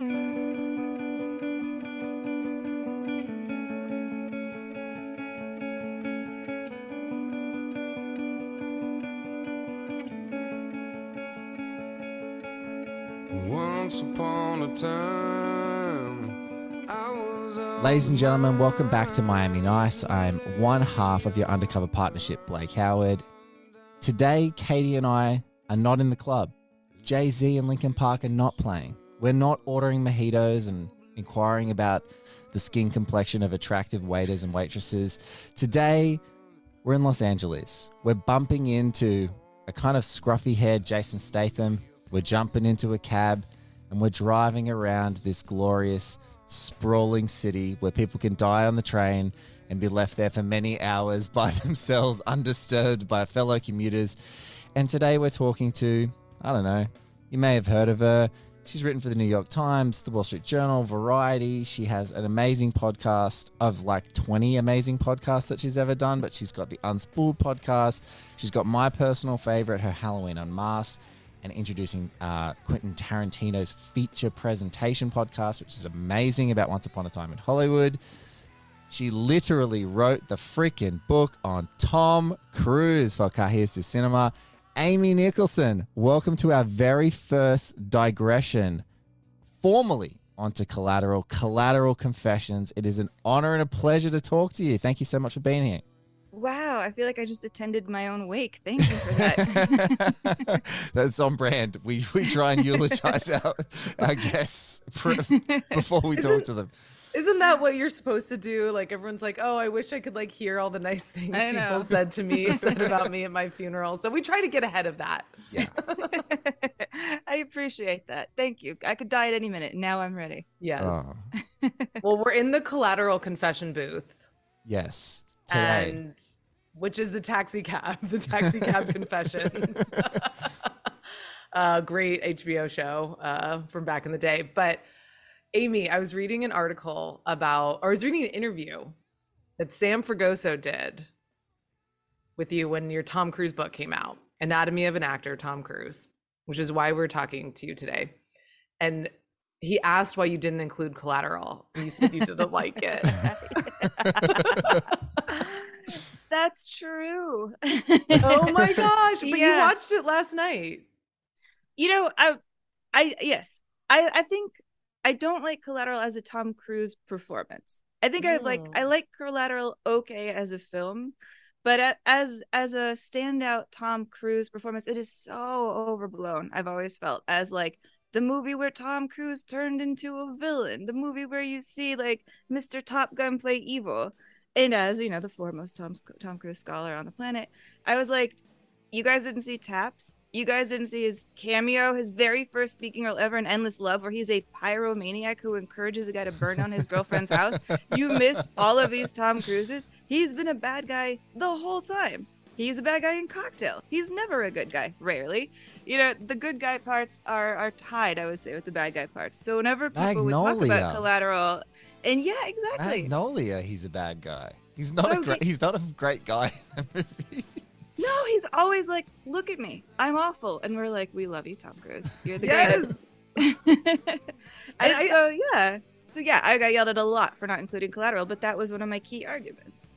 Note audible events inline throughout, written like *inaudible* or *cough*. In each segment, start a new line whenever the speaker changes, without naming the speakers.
Ladies and gentlemen, welcome back to Miami Nice. I'm one half of your undercover partnership, Blake Howard. Today, Katie and I are not in the club. Jay Z and Linkin Park are not playing. We're not ordering mojitos and inquiring about the skin complexion of attractive waiters and waitresses. Today, we're in Los Angeles. We're bumping into a kind of scruffy haired Jason Statham. We're jumping into a cab and we're driving around this glorious, sprawling city where people can die on the train and be left there for many hours by *laughs* themselves, undisturbed by fellow commuters. And today we're talking to, I don't know, you may have heard of her. She's written for the New York Times, the Wall Street Journal, Variety. She has an amazing podcast of like 20 amazing podcasts that she's ever done, but she's got the Unspooled podcast. She's got my personal favorite, her Halloween Unmasked, and introducing uh, Quentin Tarantino's feature presentation podcast, which is amazing about Once Upon a Time in Hollywood. She literally wrote the freaking book on Tom Cruise for Cahiers du Cinema. Amy Nicholson, welcome to our very first digression formally onto Collateral, Collateral Confessions. It is an honor and a pleasure to talk to you. Thank you so much for being here.
Wow, I feel like I just attended my own wake. Thank you for that. *laughs*
That's on brand. We we try and eulogize *laughs* our, our guests pr- *laughs* before we talk to them.
Isn't that what you're supposed to do? Like everyone's like, "Oh, I wish I could like hear all the nice things people said to me, *laughs* said about me at my funeral." So we try to get ahead of that.
Yeah. *laughs*
I appreciate that. Thank you. I could die at any minute. Now I'm ready.
Yes.
Oh, *laughs*
Well, we're in the collateral confession booth,
yes. Today.
and which is the taxi cab, the taxi cab confessions. uh, great HBO show uh, from back in the day. But Amy, I was reading an article about, or I was reading an interview that Sam Fragoso did with you when your Tom Cruise book came out, Anatomy of an Actor, Tom Cruise, which is why we're talking to you today. And he asked why you didn't include collateral. And you said you didn't *laughs* like it. *laughs*
That's true.
oh my *laughs* gosh. But you watched it last night.
You know, I, I yes, I, I think I don't like Collateral as a Tom Cruise performance. I think I like I like Collateral okay as a film, but as as a standout Tom Cruise performance, it is so overblown. I've always felt as like the movie where Tom Cruise turned into a villain, the movie where you see like Mr. Top Gun play evil. And as you know, the foremost Tom Tom Cruise scholar on the planet, I was like, you guys didn't see Taps. You guys didn't see his cameo, his very first speaking role ever in Endless Love, where he's a pyromaniac who encourages a guy to burn down his girlfriend's house. You missed all of these Tom Cruises. He's been a bad guy the whole time. He's a bad guy in Cocktail. He's never a good guy, rarely. You know, the good guy parts are are tied, I would say, with the bad guy parts. So whenever people would talk about collateral, and yeah, exactly.
Magnolia, he's a bad guy. He's not
No,
a great.
he-
He's not a great guy in the movie.
No, he's always like, "Look at me, I'm awful," and we're like, "We love you, Tom Cruise. You're the
Yes.
greatest." *laughs* and
I-
so yeah, so yeah, I got yelled at a lot for not including collateral, but that was one of my key arguments.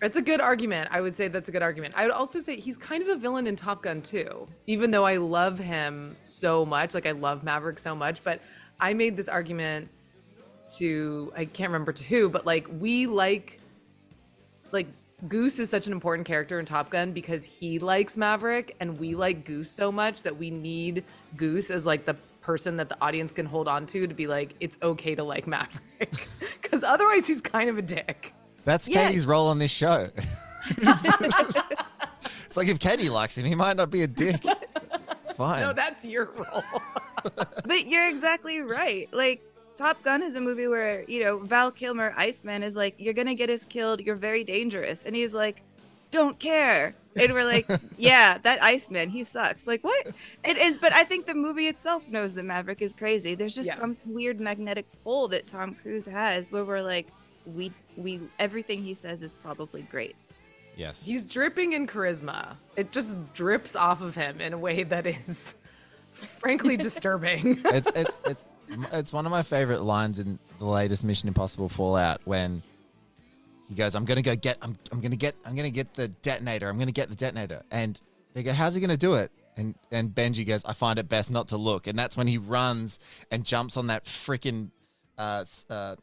That's a good argument. I would say that's a good argument. I would also say he's kind of a villain in Top Gun too, even though I love him so much. Like I love Maverick so much, but I made this argument to I can't remember to who, but like we like like Goose is such an important character in Top Gun because he likes Maverick and we like Goose so much that we need Goose as like the person that the audience can hold on to to be like it's okay to like Maverick *laughs* cuz otherwise he's kind of a dick.
That's
Yeah.
Katie's role on this show. *laughs* it's like if Katie likes him, he might not be a dick. *laughs* It's fine.
No, that's your role.
But you're exactly right. Like Top Gun is a movie where you know Val Kilmer, Iceman, is like, "You're gonna get us killed. You're very dangerous," and he's like, "Don't care." And we're like, *laughs* "Yeah, that Iceman, he sucks." Like what? It is, but I think the movie itself knows that Maverick is crazy. There's just
Yeah.
some weird magnetic pull that Tom Cruise has, where we're like, we we everything he says is probably great.
yes.
He's dripping in charisma. It just drips off of him in a way that is *laughs* frankly *laughs* disturbing.
it's it's it's it's one of my favorite lines in the latest Mission Impossible Fallout when he goes, "I'm gonna go get, I'm, I'm gonna get, I'm gonna get the detonator. I'm gonna get the detonator." And they go, "How's he gonna do it?" And and Benji goes, "I find it best not to look." And that's when he runs and jumps on that freaking, uh, uh,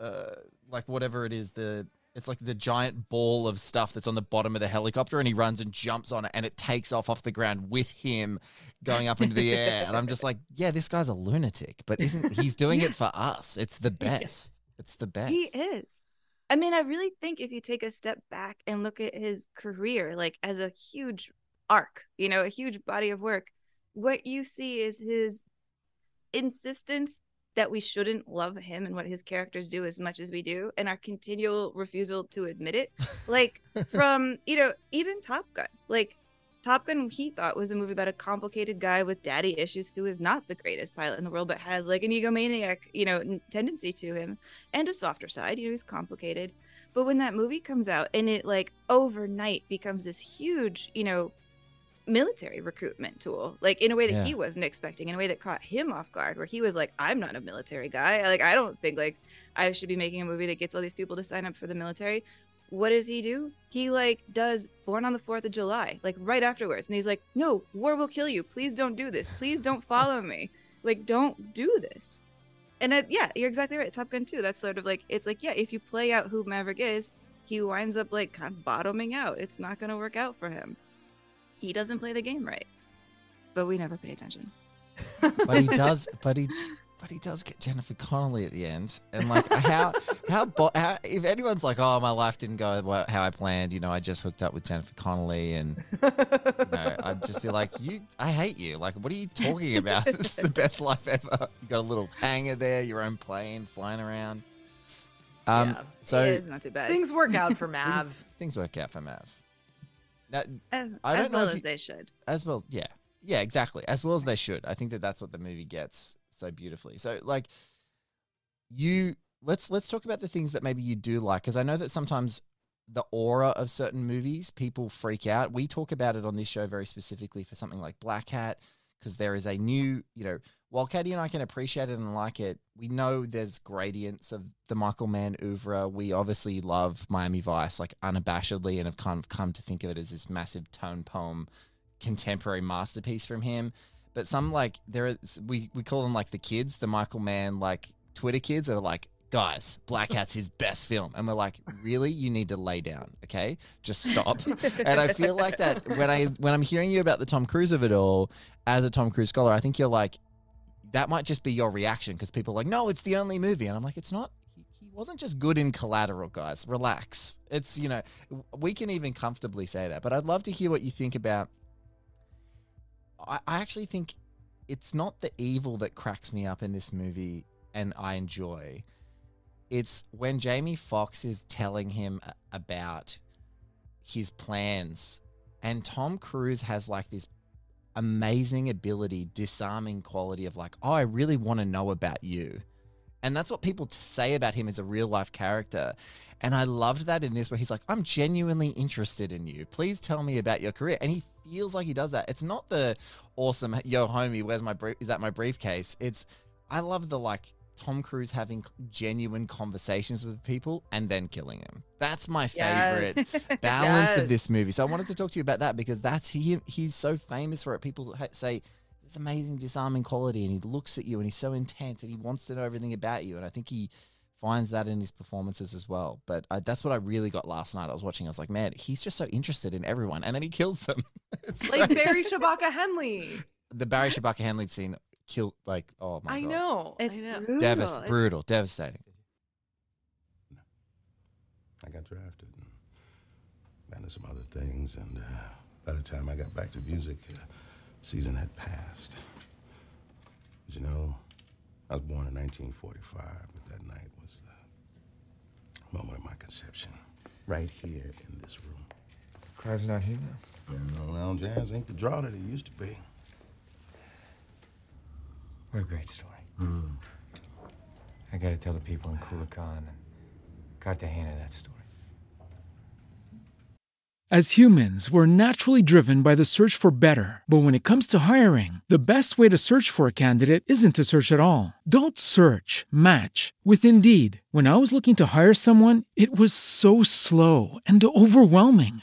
uh, like whatever it is, the it's like the giant ball of stuff that's on the bottom of the helicopter, and he runs and jumps on it, and it takes off off the ground with him going up into the *laughs* air. And I'm just like, yeah, this guy's a lunatic, but isn't he's doing it for us? It's the *laughs* best. It's the best.
He is. I mean, I really think if you take a step back and look at his career, like as a huge arc, you know, a huge body of work, what you see is his insistence that we shouldn't love him and what his characters do as much as we do, and our continual refusal to admit it. *laughs* Like from, you know, even Top Gun. Like Top Gun, he thought was a movie about a complicated guy with daddy issues who is not the greatest pilot in the world, but has like an egomaniac, you know, n- tendency to him and a softer side. You know, he's complicated. But when that movie comes out and it like overnight becomes this huge, you know, military recruitment tool, like in a way that
Yeah.
he wasn't expecting, in a way that caught him off guard, where he was like, I'm not a military guy. Like, I don't think like I should be making a movie that gets all these people to sign up for the military. What does he do? He like does Born on the Fourth of July, like right afterwards, and he's like, "No, war will kill you. Please don't do this. Please don't *laughs* follow me. Like, don't do this." And I, yeah, you're exactly right. Top Gun 2, that's sort of like it's like yeah, if you play out who Maverick is, he winds up like kind of bottoming out. It's not going to work out for him. He doesn't play the game right. But we never pay attention. *laughs*
but he *laughs* does. But he. But he does get Jennifer Connelly at the end, and like how how, bo- how if anyone's like, oh, my life didn't go how I planned, you know, I just hooked up with Jennifer Connelly, and you know, I'd just be like, you, I hate you. Like, what are you talking about? *laughs* this is the best life ever. You got a little hangar there, your own plane flying around. Um,
Yeah.
so
it is not too bad.
Things work out for Mav.
things work out for Mav. Now,
as,
I don't
as
know
well as
you-
they should.
as well yeah. Yeah exactly. As well as they should. I think that that's what the movie gets so beautifully. So like you let's let's talk about the things that maybe you do like because i know that sometimes the aura of certain movies people freak out. We talk about it on this show very specifically for something like black hat because there is a new you know while Katie and I can appreciate it and like it, we know there's gradients of the Michael Mann oeuvre. We obviously love Miami Vice like unabashedly and have kind of come to think of it as this massive tone poem contemporary masterpiece from him. But some like there is we we call them like the kids, the Michael Mann like Twitter kids are like, guys, Black Hat's his best film, and we're like, really, you need to lay down, okay, just stop. *laughs* and I feel like that when I when I'm hearing you about the Tom Cruise of it all, as a Tom Cruise scholar, I think you're like, that might just be your reaction because people are like, no, it's the only movie. And I'm like, it's not. He, wasn't just good in collateral, guys. Relax. It's, you know, we can even comfortably say that. But I'd love to hear what you think about. I, I actually think it's not the evil that cracks me up in this movie and I enjoy. It's when Jamie Foxx is telling him about his plans and Tom Cruise has like this amazing ability, disarming quality of like, oh, I really want to know about you. And that's what people say about him as a real life character. And I loved that in this, where he's like, I'm genuinely interested in you. Please tell me about your career. And he feels like he does that. It's not the awesome, yo, homie, where's my brief? Is that my briefcase? It's, I love the like Tom Cruise having genuine conversations with people and then killing him. That's my favorite
Yes. *laughs*
balance of this movie. So I wanted to talk to you about that because that's he. He's so famous for it. People say this amazing disarming quality, and he looks at you and he's so intense and he wants to know everything about you. And I think he finds that in his performances as well. But I, that's what I really got last night. I was watching. I was like, man, he's just so interested in everyone, and then he kills them. *laughs* it's
like. Barry Shabaka Henley.
the Barry Shabaka Henley scene killed. Like, oh my
I
god,
know.
It's
I know.
brutal.
Devas-
It's-
brutal, devastating.
I got drafted and got into some other things, and uh, by the time I got back to music, uh, season had passed. But you know, I was born in 1945, but that night was the moment of my conception, right here in this room.
Crowd's not here now.
You know, well, jazz ain't the draw that it used to be.
What a great story. Mm. I gotta tell the people in Culiacán and Cartagena that story.
As humans, we're naturally driven by the search for better. But when it comes to hiring, the best way to search for a candidate isn't to search at all. Don't search, match with Indeed. When I was looking to hire someone, it was so slow and overwhelming.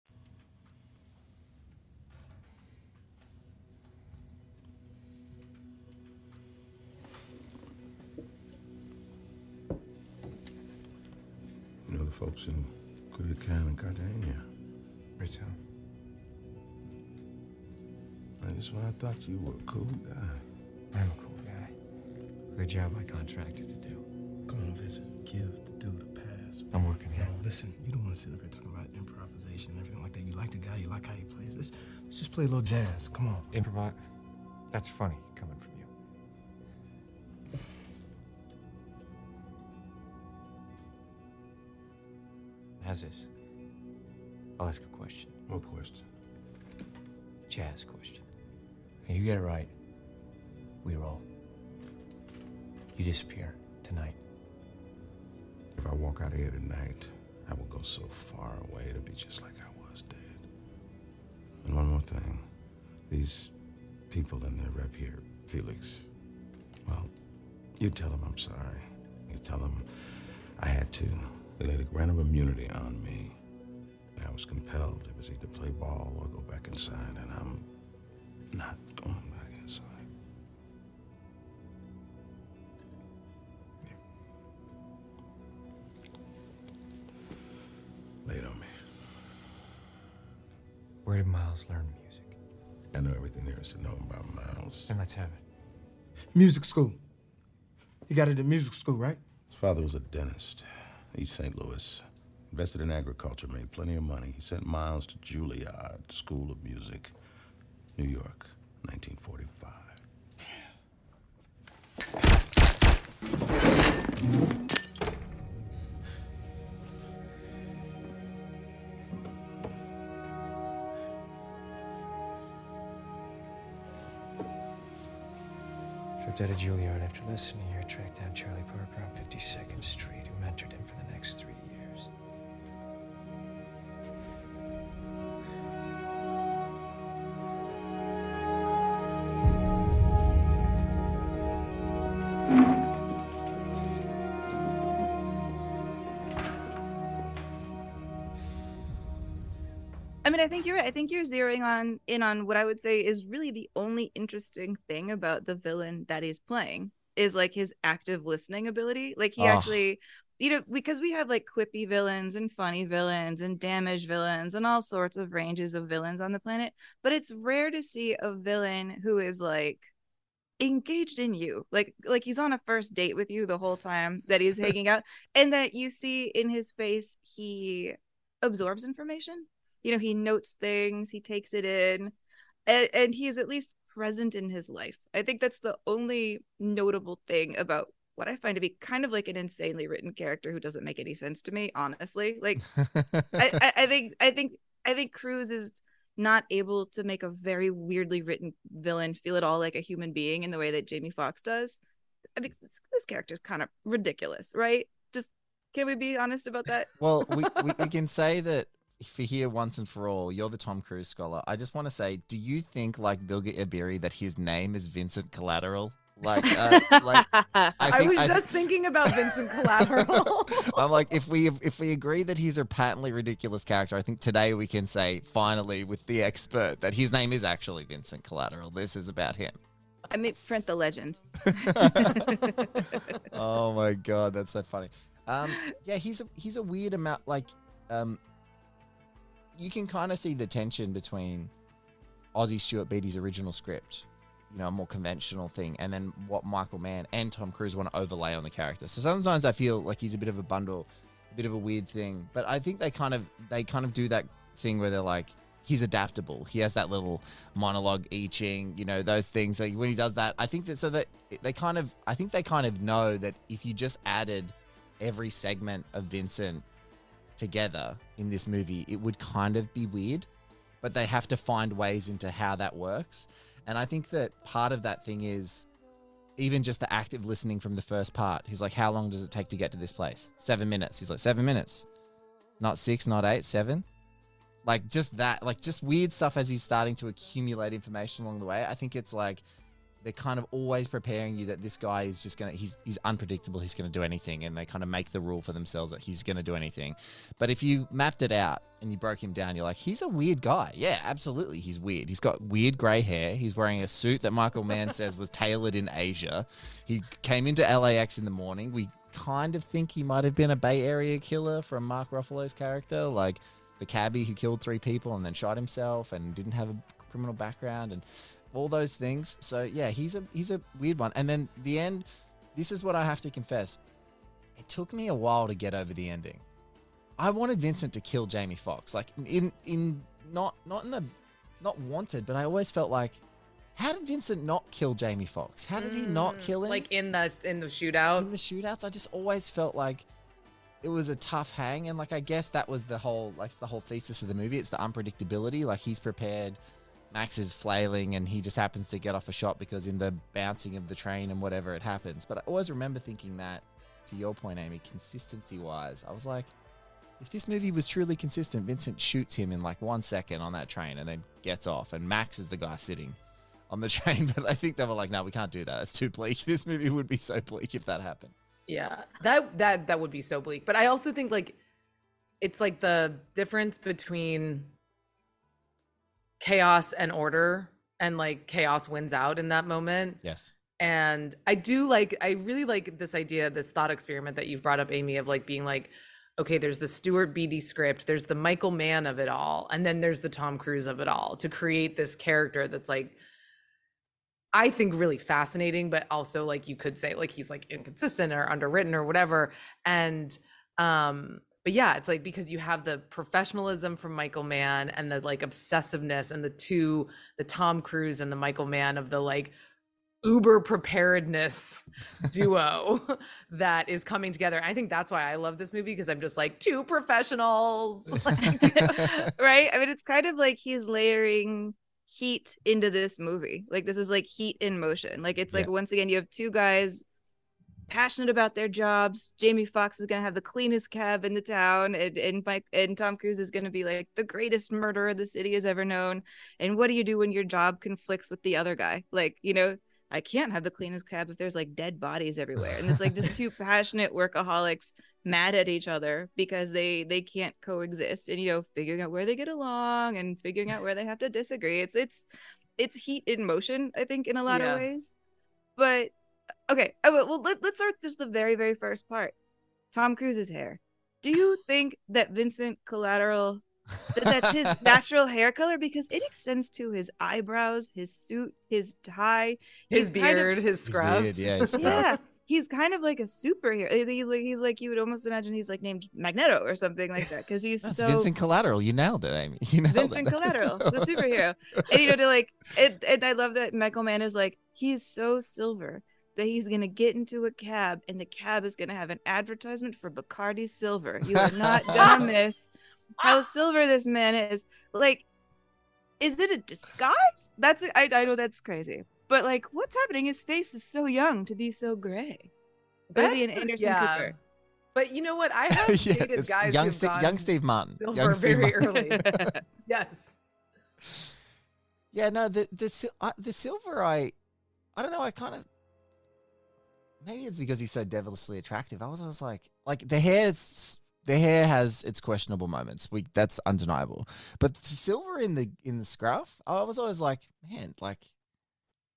Just when I thought you were a cool guy.
I'm a cool guy. The job I contracted to do.
Come on, Vincent. Give the dude a pass.
I'm working here.
No, listen, you don't want to sit up here talking about improvisation and everything like that. You like the guy, you like how he plays. Let's, let's just play a little jazz. Come on.
Improvise. That's funny coming from you. How's this? I'll ask a question.
What question?
Jazz question. You get it right. We roll. You disappear tonight.
If I walk out of here tonight, I will go so far away it'll be just like I was dead. And one more thing. These people in their rep here, Felix, well, you tell them I'm sorry. You tell them I had to. They laid a grant of immunity on me. I was compelled. It was either play ball or go back inside, and I'm not going back inside. Lay it on me.
Where did Miles learn music?
I know everything there is to know about Miles.
Then let's have it.
Music school. He got it at music school, right?
His father was a dentist, East St. Louis. Invested in agriculture, made plenty of money. He sent Miles to Juilliard School of Music, New York, 1945.
Tripped out of Juilliard after less than a year, tracked down Charlie Parker on 52nd Street, who mentored him for the next three years.
I think you're right. I think you're zeroing on in on what I would say is really the only interesting thing about the villain that he's playing is like his active listening ability. Like he
Oh.
actually, you know, because we have like quippy villains and funny villains and damage villains and all sorts of ranges of villains on the planet, but it's rare to see a villain who is like engaged in you like like he's on a first date with you the whole time that he's *laughs* hanging out and that you see in his face he absorbs information you know he notes things he takes it in and, and he is at least present in his life. I think that's the only notable thing about what i find to be kind of like an insanely written character who doesn't make any sense to me honestly. Like I, *laughs* I, think i think i think Cruise is not able to make a very weirdly written villain feel at all like a human being in the way that jamie Foxx does. I think this, this character is kind of ridiculous right? Just can we be honest about that?
Well, we, we, we *laughs* can say that for here once and for all, you're the Tom Cruise scholar. I just want to say, do you think, like Bilge Ebiri, that his name is Vincent Collateral? Like, uh, *laughs* like
I,
think-
was
I-
just thinking about Vincent *laughs* Collateral. *laughs*
I'm like, if we if we agree that he's a patently ridiculous character, I think today we can say finally with the expert that his name is actually Vincent Collateral. This is about him.
i mean, print the legend
oh my god, that's so funny. Um, yeah, he's a he's a weird amount. Like, um, you can kind of see the tension between Aussie Stuart Beattie's original script, you know, a more conventional thing, and then what Michael Mann and Tom Cruise want to overlay on the character. So sometimes I feel like he's a bit of a bundle, a bit of a weird thing. But I think they kind of they kind of do that thing where they're like. He's adaptable. He has that little monologue, eaching, you know, those things. Like when he does that, I think that so that they kind of, I think they kind of know that if you just added every segment of Vincent together in this movie, it would kind of be weird. But they have to find ways into how that works. And I think that part of that thing is even just the active listening from the first part. He's like, How long does it take to get to this place? Seven minutes. He's like, Seven minutes. Not six, not eight, seven. Like just that, like just weird stuff as he's starting to accumulate information along the way. I think it's like they're kind of always preparing you that this guy is just gonna he's he's unpredictable he's gonna do anything and they kind of make the rule for themselves that he's gonna do anything. But if you mapped it out and you broke him down you're like he's a weird guy. Yeah absolutely he's weird. He's got weird gray hair. He's wearing a suit that michael mann *laughs* says was tailored in asia. He came into lax in the morning. We kind of think he might have been a bay area killer from mark ruffalo's character like the cabbie who killed three people and then shot himself and didn't have a criminal background. And all those things. So yeah, he's a he's a weird one. And then the end, this is what I have to confess. It took me a while to get over the ending. I wanted Vincent to kill Jamie Foxx, like in in not not in a not wanted, but I always felt like, how did Vincent not kill Jamie Foxx? How did he not mm, kill him?
like in the in the shootout.
in the shootouts, I just always felt like it was a tough hang, and like I guess that was the whole like the whole thesis of the movie. It's the unpredictability. Like he's prepared, Max is flailing, and he just happens to get off a shot because in the bouncing of the train and whatever it happens. But I always remember thinking that, to your point, Amy, consistency wise, I was like. If this movie was truly consistent, Vincent shoots him in like one second on that train and then gets off, and Max is the guy sitting on the *laughs* train. But I think they were like, no, we can't do that. That's too bleak. *laughs* This movie would be so bleak if that happened.
Yeah, that that that would be so bleak. But I also think like it's like the difference between chaos and order, and like chaos wins out in that moment.
Yes.
And I do like, I really like this idea, this thought experiment that you've brought up, Amy, of like being like, okay, there's the Stuart Beattie script, there's the Michael Mann of it all, and then there's the Tom Cruise of it all to create this character that's like I think really fascinating, but also like you could say like he's like inconsistent or underwritten or whatever. And um, but yeah, it's like because you have the professionalism from Michael Mann and the like obsessiveness and the two, the Tom Cruise and the Michael Mann of the like uber preparedness *laughs* duo that is coming together. I think that's why I love this movie because I'm just like two professionals. *laughs* Like, *laughs*
right? I mean, it's kind of like he's layering heat into this movie. Like this is like heat in motion. Like it's like once again you have two guys passionate about their jobs. Jamie Foxx is gonna have the cleanest cab in the town, and and Mike and Tom Cruise is gonna be like the greatest murderer the city has ever known. And what do you do when your job conflicts with the other guy? Like you know. I can't have the cleanest cab if there's like dead bodies everywhere. And it's like just two *laughs* passionate workaholics mad at each other because they they can't coexist and you know figuring out where they get along and figuring out where they have to disagree it's it's it's heat in motion i think in a lot
Yeah.
of ways but okay oh, well well, let, let's start just the very very first part tom cruise's hair do you *laughs* think that vincent collateral that that's his *laughs* natural hair color because it extends to his eyebrows his suit his tie
his
He's kind of-
beard, his scrub.
beard, yeah, his *laughs* scrub.
yeah he's kind of like a superhero He- he- like- he's like you would almost imagine he's like named magneto or something like that because he's
That's
so
Vincent Collateral. You nailed it, Amy. You nailed
Vincent
it.
Collateral, the superhero. And you know, to like it, and I love that Michael Mann is like, he's so silver that he's gonna get into a cab and the cab is gonna have an advertisement for Bacardi Silver. You are not *laughs* gonna miss how silver this man is. Like, is it a disguise? That's I, I know that's crazy. But like, what's happening? His face is so young to be so gray. Or is he an Anderson
yeah.
Cooper?
But you know what? I have *laughs*
Yeah,
dated
it's
guys
young,
who've
Ste-
gone
young Steve Martin.
silver
Young Steve
very
Martin.
early. *laughs* yes.
Yeah, no, the the uh, the silver, I, I don't know. I kind of maybe it's because he's so devilishly attractive. I was always like, like the hair's the hair has its questionable moments. We that's undeniable. But the silver in the in the scruff, I was always like, man, like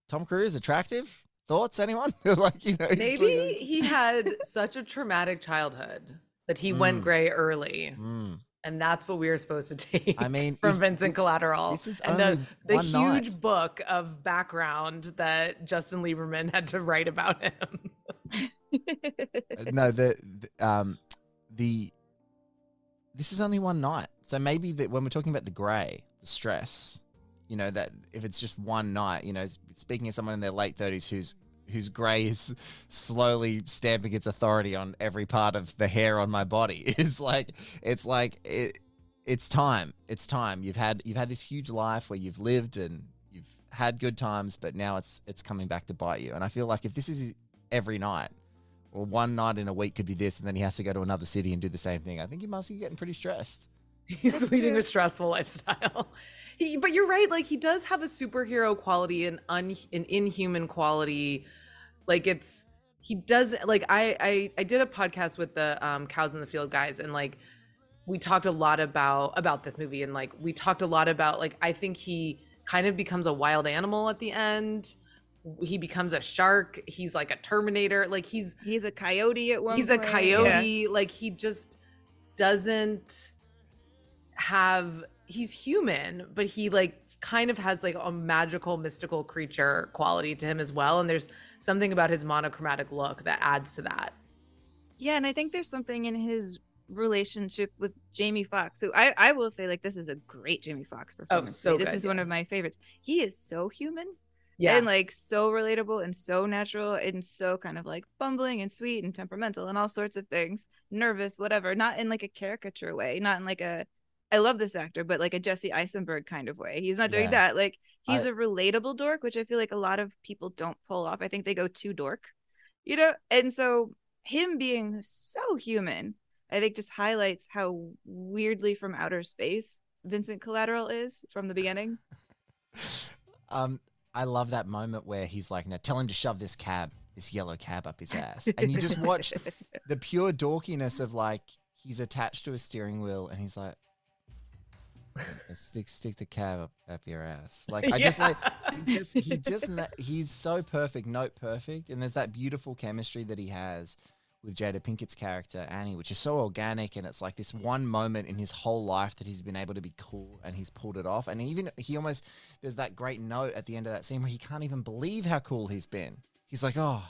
Tom Cruise attractive. Thoughts, anyone? *laughs* like you know,
Maybe he had such a traumatic childhood that he went
Mm.
gray early.
Mm.
And that's what we were supposed to *laughs* take
I mean,
from Vincent
if-
Collateral.
this is
and the, the huge
night.
book of background that Justin Lieberman had to write about him.
No, the, the um the this is only one night. So maybe that when we're talking about the grey, the stress, you know, that if it's just one night, you know, speaking of someone in their late thirties who's whose grey is slowly stamping its authority on every part of the hair on my body *laughs* is like it's like it, it's time. It's time. You've had you've had this huge life where you've lived and you've had good times, but now it's it's coming back to bite you. And I feel like if this is every night, or one night in a week could be this, and then he has to go to another city and do the same thing. I think he must be getting pretty stressed. *laughs*
He's
That's
leading
true.
a stressful lifestyle. He, but you're right. Like he does have a superhero quality and un, an inhuman quality. Like it's he does like I I I did a podcast with the um, cows in the field guys and like we talked a lot about about this movie and like we talked a lot about like I think he kind of becomes a wild animal at the end. He becomes a shark. He's like a Terminator. Like he's
He's a coyote at one
he's a coyote
Yeah.
like he just doesn't have he's human but he like kind of has like a magical mystical creature quality to him as well and there's something about his monochromatic look that adds to that
Yeah, and I think there's something in his relationship with Jamie Foxx, who I, I will say like this is a great Jamie Foxx oh, performance.
oh, so
this
good,
is one of my favorites. He is so human
yeah
and like so relatable and so natural and so kind of like bumbling and sweet and temperamental and all sorts of things, nervous, whatever. Not in like a caricature way, not in like a I love this actor, but like a Jesse Eisenberg kind of way. He's not doing
Yeah.
that. Like he's
I-
a relatable dork, which I feel like a lot of people don't pull off. I think they go too dork, you know. And so him being so human, I think just highlights how weirdly from outer space Vincent Collateral is from the beginning. *laughs*
Um, I love that moment where he's like, "Now tell him to shove this cab, this yellow cab up his ass," and you just watch *laughs* the pure dorkiness of like he's attached to a steering wheel and he's like. Stick, stick the cab up, up your ass. *laughs* Like I just like he just, he just he's so perfect, note perfect, and there's that beautiful chemistry that he has with Jada Pinkett's character Annie, which is so organic and it's like this one moment in his whole life that he's been able to be cool and he's pulled it off. And even he almost there's that great note at the end of that scene where he can't even believe how cool he's been. He's like, oh.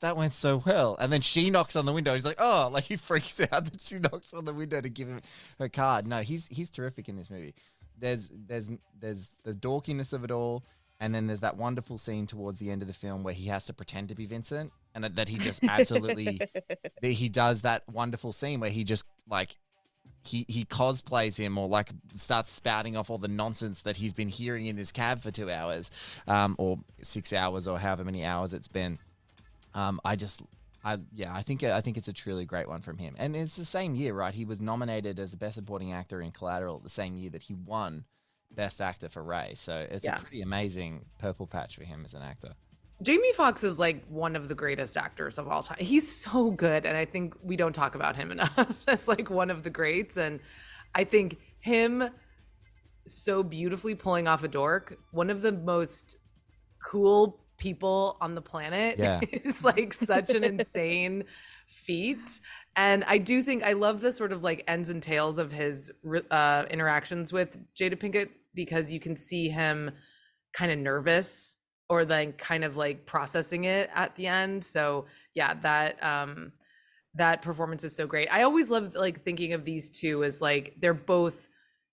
That went so well, and then she knocks on the window. He's like, "Oh!" *laughs* Like he freaks out that she knocks on the window to give him her card. No, he's he's terrific in this movie. There's there's there's the dorkiness of it all, and then there's that wonderful scene towards the end of the film where he has to pretend to be Vincent, and that- that he just absolutely *laughs* that he does that wonderful scene where he just like he he cosplays him or like starts spouting off all the nonsense that he's been hearing in this cab for two hours, um, or six hours or however many hours it's been. Um, I just. I, yeah, I think I think it's a truly great one from him, and it's the same year, right? He was nominated as a Best Supporting Actor in Collateral the same year that he won Best Actor for Ray. So it's
Yeah.
a pretty amazing purple patch for him as an actor.
Jamie Foxx is like one of the greatest actors of all time. He's so good, and I think we don't talk about him *laughs* enough as like one of the greats. And I think him so beautifully pulling off a dork, one of the most cool people on the planet,
Yeah. *laughs*
is like such an insane feat. And I do think I love the sort of like ends and tails of his uh, interactions with Jada Pinkett because you can see him kind of nervous or then kind of like processing it at the end. So yeah, that um that performance is so great. I always love like thinking of these two as like they're both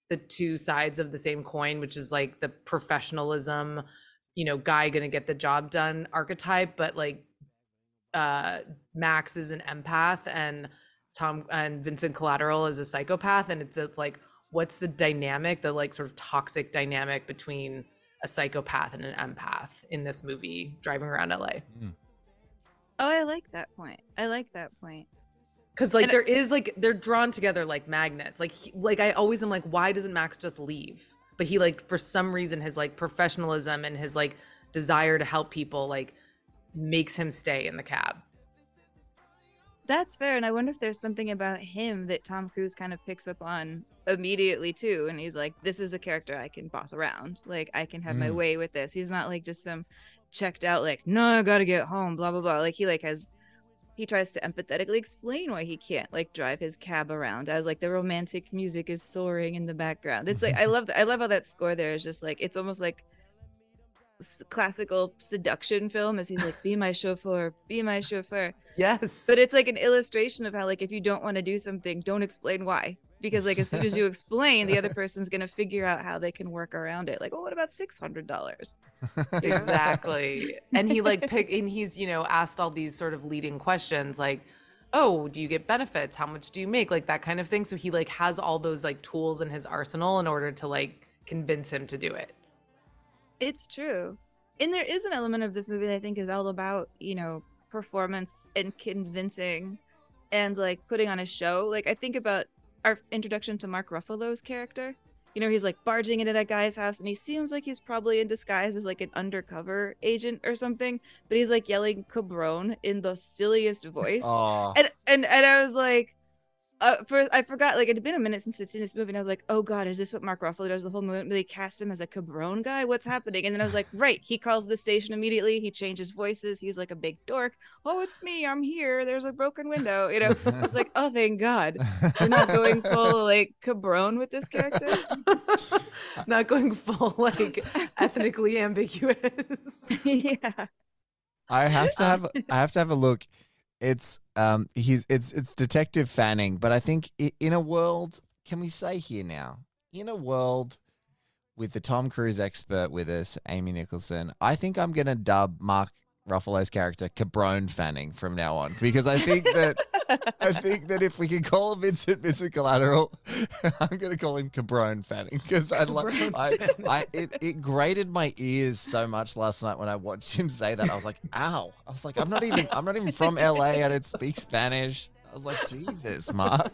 the two sides of the same coin, which is like the professionalism, you know, guy gonna get the job done archetype, but like uh Max is an empath and Tom and Vincent Collateral is a psychopath and it's it's like what's the dynamic, the like sort of toxic dynamic between a psychopath and an empath in this movie driving around LA.
Oh, I like that point. I like that point.
Cuz like
And-
there is like they're drawn together like magnets. Like he, like I always am like why doesn't Max just leave? But he like for some reason his like professionalism and his like desire to help people like makes him stay in the cab.
That's fair. And I wonder if there's something about him that Tom Cruise kind of picks up on immediately too. And he's like, this is a character I can boss around. Like I can have my
Mm.
way with this. He's not like just some checked out, like, no, I gotta get home, blah blah blah. Like he like has he tries to empathetically explain why he can't like drive his cab around as like the romantic music is soaring in the background. It's like I *laughs* love I love how that score there is just like it's almost like classical seduction film as he's like be my chauffeur be my chauffeur *laughs*
Yes.
but it's like an illustration of how like if you don't want to do something don't explain why because like as soon as you *laughs* explain the other person's gonna figure out how they can work around it. Like well what about six hundred dollars? *laughs*
Exactly. And he like pick and he's you know asked all these sort of leading questions like oh do you get benefits? How much do you make? Like that kind of thing. So he like has all those like tools in his arsenal in order to like convince him to do it.
It's true. And there is an element of this movie that i think is all about you know performance and convincing and like putting on a show. Like i think about our introduction to mark ruffalo's character. You know he's like barging into that guy's house and he seems like he's probably in disguise as like an undercover agent or something but he's like yelling cabron in the silliest voice.
Oh,
and and and I was like, uh, first I forgot like it had been a minute since it's in this movie, and I was like, oh god, is this what Mark Ruffalo does the whole movie? They cast him as a cabron guy. What's happening? And then I was like, right, he calls the station immediately. He changes voices. He's like a big dork. Oh, it's me. I'm here. There's a broken window. You know, I was like, oh, thank God, we're not going full like cabron with this character. *laughs*
not going full like ethnically ambiguous *laughs*
yeah.
I have to have I have to have a look. It's um he's it's it's Detective Fanning, but I think in a world, can we say here now, in a world with the Tom Cruise expert with us, Amy Nicholson, I think I'm gonna dub Mark Ruffalo's character Cabron Fanning from now on because I think that I *laughs* think that if we can call him Vincent Vincent Collateral, *laughs* I'm gonna call him Cabron Fanning because I
love
I, I it, it grated my ears so much last night when I watched him say that. I was like, ow. I was like, I'm not even I'm not even from LA. I don't speak Spanish. I was like, Jesus, Mark.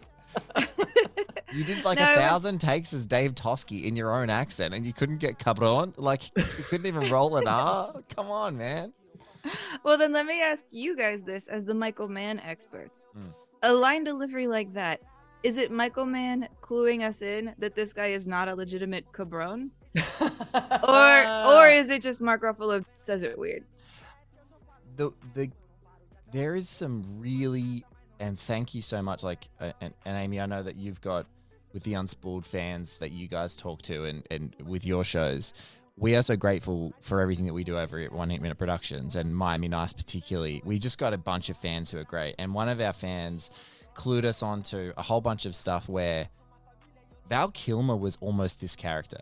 You did like *laughs*
No,
a thousand takes as Dave Toschi in your own accent and you couldn't get cabron? Like you couldn't even roll an R? Come on, man. *laughs*
Well, then let me ask you guys this as the Michael Mann experts.
Mm.
A line delivery like that, is it Michael Mann cluing us in that this guy is not a legitimate cabron? *laughs* or or is it just Mark Ruffalo says it weird?
the the there is some really and thank you so much like uh, and, and amy i know that you've got with the unspooled fans that you guys talk to and, and with your shows we are so grateful for everything that we do over at one heat minute productions and miami nice particularly we just got a bunch of fans who are great and one of our fans clued us onto a whole bunch of stuff where val kilmer was almost this character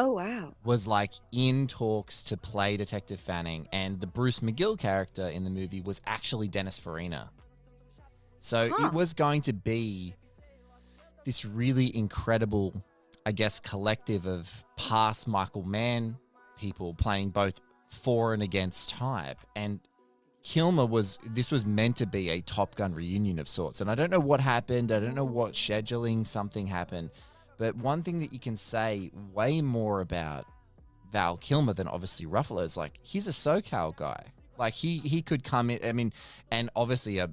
Oh wow.
was like in talks to play Detective Fanning, and the Bruce McGill character in the movie was actually Dennis Farina. So
Huh.
it was going to be this really incredible, I guess, collective of past Michael Mann people playing both for and against type. And Kilmer was this was meant to be a Top Gun reunion of sorts. And I don't know what happened. I don't know what scheduling something happened. But one thing that you can say way more about Val Kilmer than obviously Ruffalo is like he's a SoCal guy. Like he he could come in. I mean, and obviously a,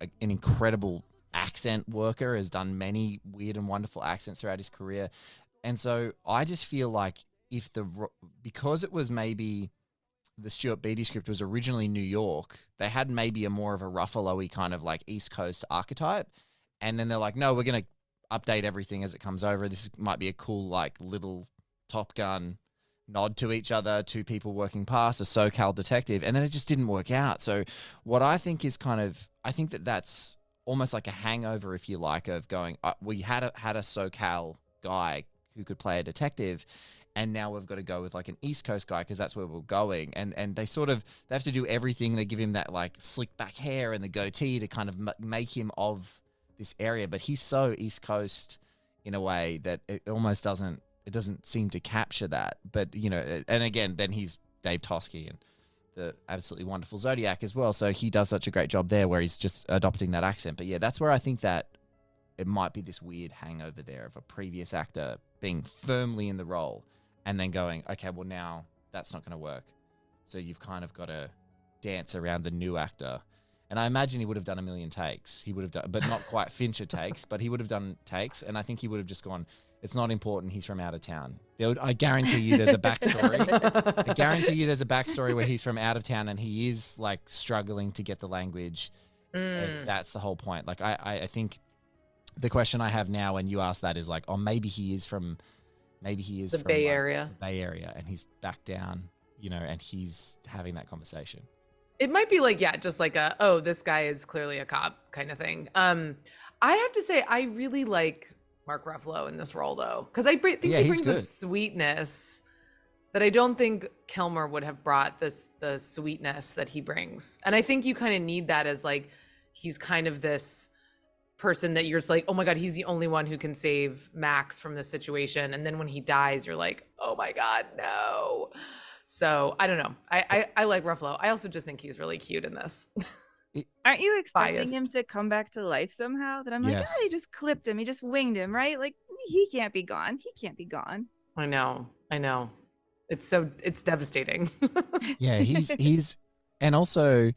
a an incredible accent worker has done many weird and wonderful accents throughout his career. And so I just feel like if the because it was maybe the Stuart Beattie script was originally New York, they had maybe a more of a Ruffalo-y kind of like East Coast archetype. And then they're like, no, we're going to update everything as it comes over. This might be a cool, like, little Top Gun nod to each other, two people working past, a SoCal detective. And then it just didn't work out. So, what I think is kind of, I think that that's almost like a hangover, if you like, of going, uh, we had a, had a SoCal guy who could play a detective and now we've got to go with like an East Coast guy because that's where we're going. And and they sort of they have to do everything. They give him that like slick back hair and the goatee to kind of m- make him of this area. But he's so East Coast in a way that it almost doesn't it doesn't seem to capture that. But you know, and again, then he's Dave Toschi and the absolutely wonderful Zodiac as well. So he does such a great job there where he's just adopting that accent. But yeah, that's where I think that it might be this weird hangover there of a previous actor being firmly in the role and then going, okay, well now that's not going to work. So you've kind of got to dance around the new actor. And I imagine he would have done a million takes. He would have done, but not quite Fincher takes, but he would have done takes. And I think he would have just gone, it's not important. He's from out of town. There would, I guarantee you there's a backstory. I *laughs* guarantee you there's a backstory where he's from out of town and he is like struggling to get the language.
Mm.
That's the whole point. Like, I, I, I think the question I have now when you ask that is like, oh, maybe he is from, maybe he is
The
from
Bay
like,
Area.
the Bay Area, and he's back down, you know, and he's having that conversation.
It might be like, yeah, just like a, oh, this guy is clearly a cop kind of thing. Um, I have to say, I really like Mark Ruffalo in this role though, because I think
Yeah,
he brings a sweetness that I don't think Kilmer would have brought this the sweetness that he brings, and I think you kind of need that as like he's kind of this person that you're just like, oh my god, he's the only one who can save Max from this situation, and then when he dies, you're like, oh my god, no. So I don't know. I I, I like Ruffalo. I also just think he's really cute in this. *laughs*
Aren't you expecting
Biased.
him to come back to life somehow? That I'm like,
Yes.
oh, he just clipped him. He just winged him, right? Like he can't be gone. He can't be gone.
I know. I know. It's so it's devastating. *laughs*
Yeah, he's he's, and also,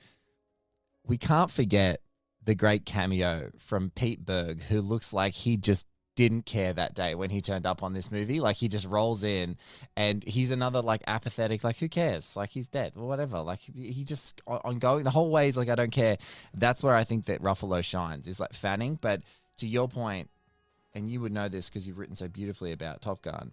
we can't forget the great cameo from Pete Berg, who looks like he just didn't care that day when he turned up on this movie. Like he just rolls in, and he's another like apathetic, like who cares? Like he's dead or whatever. Like he just on- ongoing the whole way is like I don't care. That's where I think that Ruffalo shines is like Fanning. But to your point, and you would know this because you've written so beautifully about Top Gun.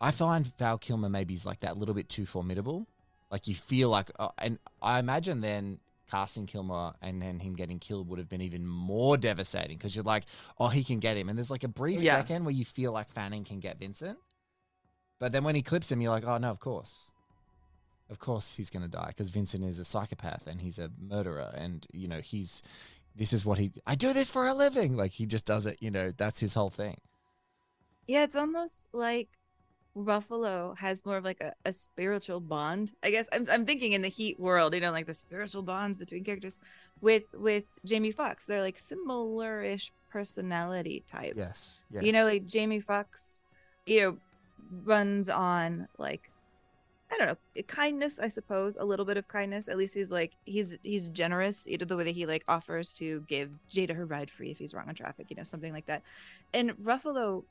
I find Val Kilmer maybe is like that little bit too formidable. Like you feel like, uh, and I imagine then casting Kilmer and then him getting killed would have been even more devastating because you're like, oh, he can get him, and there's like a brief
Yeah.
second where you feel like Fanning can get Vincent, but then when he clips him, you're like, oh no, of course, of course he's gonna die because Vincent is a psychopath and he's a murderer, and you know he's this is what he I do this for a living, like he just does it, you know, that's his whole thing.
Yeah, it's almost like Ruffalo has more of like a, a spiritual bond. I guess I'm I'm thinking in the Heat world, you know, like the spiritual bonds between characters with with Jamie Foxx. They're like similar-ish personality types.
Yes,
You know, like Jamie Foxx, you know, runs on like I don't know, eh, kindness, I suppose, a little bit of kindness. At least he's like he's he's generous, you know, the way that he like offers to give Jada her ride free if he's wrong on traffic, you know, something like that. And Ruffalo,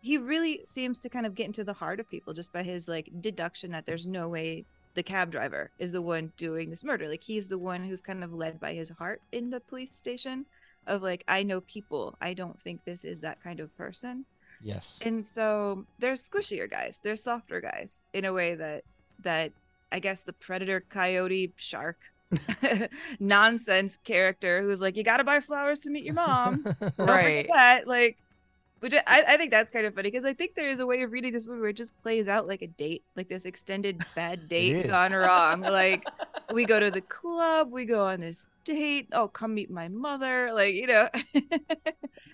he really seems to kind of get into the heart of people just by his like deduction that there's no way the cab driver is the one doing this murder. Like he's the one who's kind of led by his heart in the police station of like I know people. I don't think this is that kind of person.
Yes.
And so there's squishier guys, there's softer guys in a way that that I guess the predator coyote shark *laughs* nonsense character who's like, you gotta buy flowers to meet your mom. *laughs* Don't forget
Right.
that. Like which I, I think that's kind of funny because I think there is a way of reading this movie where it just plays out like a date, like this extended bad *laughs* date gone wrong. Like *laughs* we go to the club, we go on this date. Oh, come meet my mother. Like, you know. *laughs*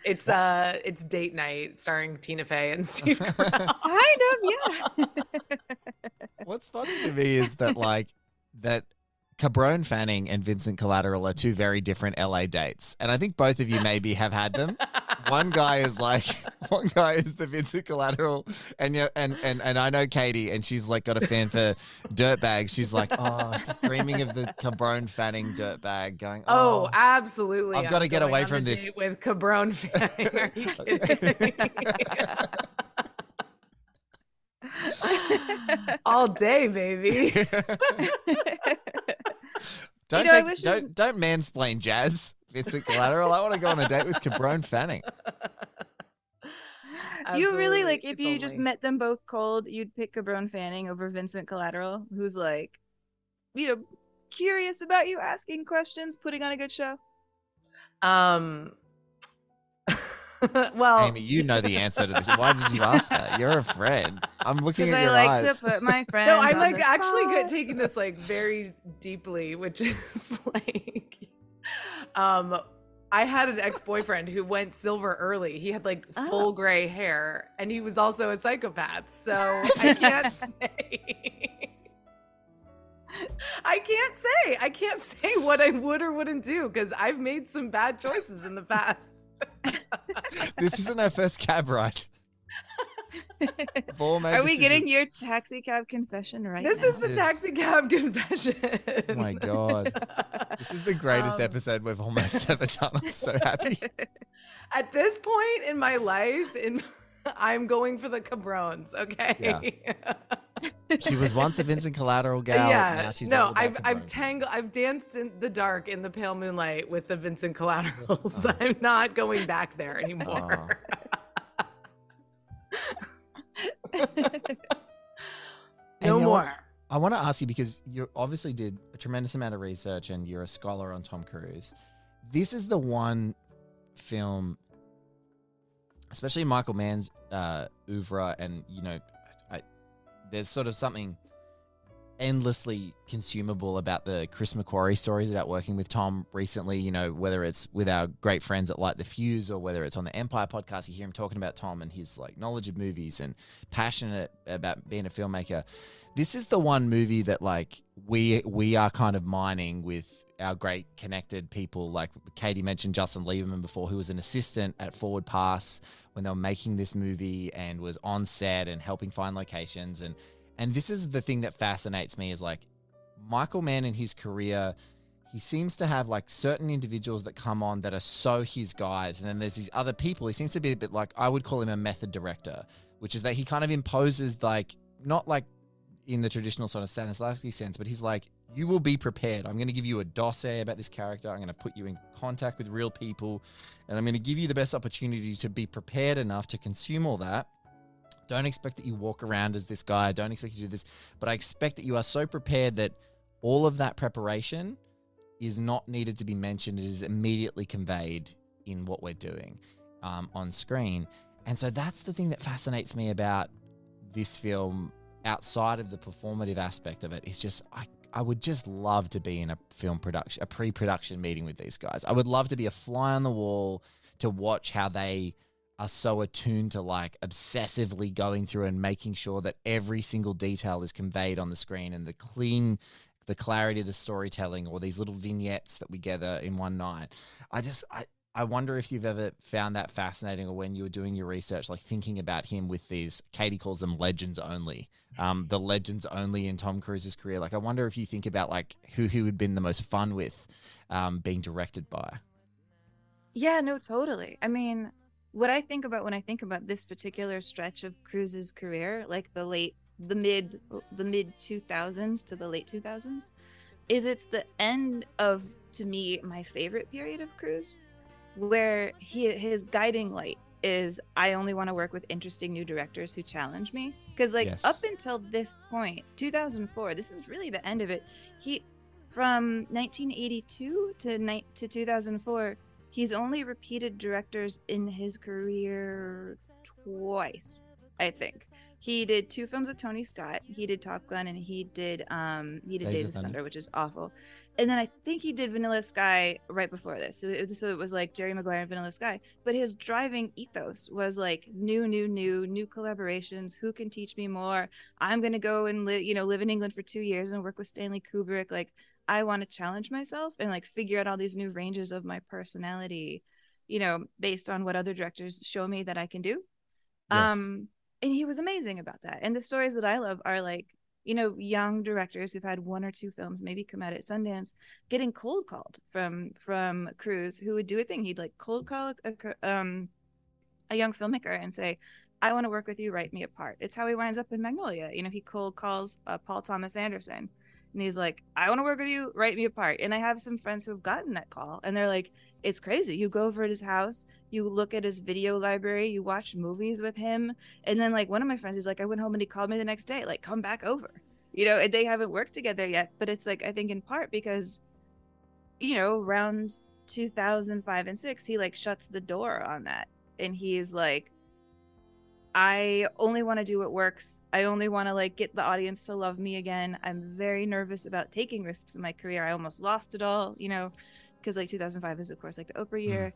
It's uh it's date night starring Tina Fey and Steve Carell.
kind of, yeah.
What's funny to me is that like that Cabron Fanning and Vincent Collateral are two very different LA dates. And I think both of you maybe have had them. One guy is like *laughs* one guy is the Vincent Collateral and yeah, and, and and I know Katie and she's like got a fan for dirtbags. She's like, oh, just dreaming of the Cabron Fanning dirtbag going,
Oh,
oh,
absolutely.
I've gotta get away from this.
With Cabron Fanning. Are you kidding? All day, baby. *laughs*
don't
know,
take, don't don't mansplain jazz. Vincent Collateral. I want to go on a date with Cabron Fanning. *laughs*
you really like if
It's
you just met them both cold, you'd pick Cabron Fanning over Vincent Collateral, who's like, you know, curious about you, asking questions, putting on a good show.
Um. *laughs* well,
Amy, you know the answer to this. Why did you ask that? You're a friend. I'm looking
Because
at
I
your
like
eyes.
to put my *laughs* friend.
no, I'm
on
like
the
actually good
spot.
taking this like very deeply, which is like, um, I had an ex-boyfriend who went silver early. He had like
Oh.
full gray hair, and he was also a psychopath. So *laughs* I can't say. I can't say. I can't say what I would or wouldn't do because I've made some bad choices in the past. *laughs*
this isn't our first cab ride. *laughs* We've
Are we getting your taxi cab confession right now?
this
now?
is the
Yes.
taxi cab confession.
Oh my god. This is the greatest *laughs*
Um,
episode we've almost *laughs* ever done. I'm so happy.
At this point in my life, in I'm going for the cabrones. Okay. Yeah.
She was once a Vincent Collateral gal.
yeah.
Now she's
no, I've I've
Cabron.
tangled. I've danced in the dark in the pale moonlight with the Vincent Collaterals.
Oh.
I'm not going back there anymore.
And *laughs*
no
you know what?
more.
I want to ask you because you obviously did a tremendous amount of research and you're a scholar on Tom Cruise. This is the one film, especially Michael Mann's uh, oeuvre, and you know, I, there's sort of something endlessly consumable about the Chris McQuarrie stories about working with Tom recently. You know, whether it's with our great friends at Light the Fuse or whether it's on the Empire podcast, you hear him talking about Tom and his like knowledge of movies and passionate about being a filmmaker. This is the one movie that like we we are kind of mining with our great connected people. Like Katie mentioned Justin Lieberman before, who was an assistant at Forward Pass when they were making this movie and was on set and helping find locations and and this is the thing that fascinates me is like Michael Mann in his career, he seems to have like certain individuals that come on that are so his guys, and then there's these other people. He seems to be a bit like I would call him a method director, which is that he kind of imposes like not like in the traditional sort of Stanislavski sense, but he's like, you will be prepared. I'm going to give you a dossier about this character. I'm going to put you in contact with real people, and I'm going to give you the best opportunity to be prepared enough to consume all that. Don't expect that you walk around as this guy. I Don't expect you to do this, but I expect that you are so prepared that all of that preparation is not needed to be mentioned. It is immediately conveyed in what we're doing um, on screen. And so that's the thing that fascinates me about this film outside of the performative aspect of it. It's just, I, I would just love to be in a film production, a pre production meeting with these guys. I would love to be a fly on the wall to watch how they are so attuned to like obsessively going through and making sure that every single detail is conveyed on the screen and the clean the clarity of the storytelling or these little vignettes that we gather in one night. I just I I wonder if you've ever found that fascinating or when you were doing your research, like thinking about him with these, Katie calls them legends only, um, the legends only in Tom Cruise's career. Like, I wonder if you think about like who he would been the most fun with um, being directed by.
Yeah, no, totally. I mean, what I think about when I think about this particular stretch of Cruise's career, like the late the mid uh, the mid 2000s to the late 2000s is it's the end of to me my favorite period of Cruise where he his guiding light is I only want to work with interesting new directors who challenge me because like
Yes.
up until this point 2004 this is really the end of it he from 1982 to ni- to 2004 he's only repeated directors in his career twice I think he did two films with Tony Scott he did Top Gun and he did um he did Days, of Thunder. which is awful and then I think he did Vanilla Sky right before this. So it, so it was like Jerry Maguire and Vanilla Sky. But his driving ethos was like new, new, new, new collaborations. Who can teach me more? I'm gonna go and live, you know, live in England for two years and work with Stanley Kubrick. Like I want to challenge myself and like figure out all these new ranges of my personality, you know, based on what other directors show me that I can do.
Yes.
Um, and he was amazing about that. And the stories that I love are like you know, young directors who've had one or two films maybe come out at Sundance, getting cold called from from Cruise, who would do a thing. He'd like cold call a, a- um a young filmmaker and say, "I want to work with you. Write me a part." It's how he winds up in Magnolia. You know, he cold calls uh, Paul Thomas Anderson, and he's like, "I want to work with you. Write me a part." And I have some friends who have gotten that call, and they're like, "It's crazy. You go over at his house." You look at his video library, you watch movies with him, and then like one of my friends is like, I went home and he called me the next day, like, come back over. You know, and they haven't worked together yet, but it's like I think in part because, you know, around 2005 and six, he like shuts the door on that, and he's like, I only want to do what works. I only want to like get the audience to love me again. I'm very nervous about taking risks in my career. I almost lost it all, you know, because like 2005 is of course like the Oprah mm-hmm. year,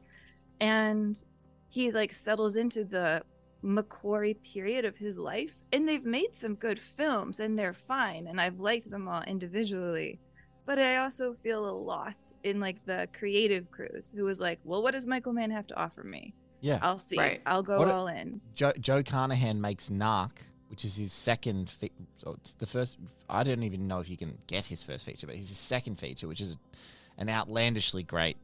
and he like settles into the McQuarrie period of his life, and they've made some good films, and they're fine, and I've liked them all individually. But I also feel a loss in like the creative Cruise, who was like, "Well, what does Michael Mann have to offer me?
Yeah.
I'll see.
Right.
I'll go
What a-
all in."
Joe, Joe Carnahan makes Narc, which is his second. Fe- oh, it's the first. I don't even know if you can get his first feature, but he's his second feature, which is an outlandishly great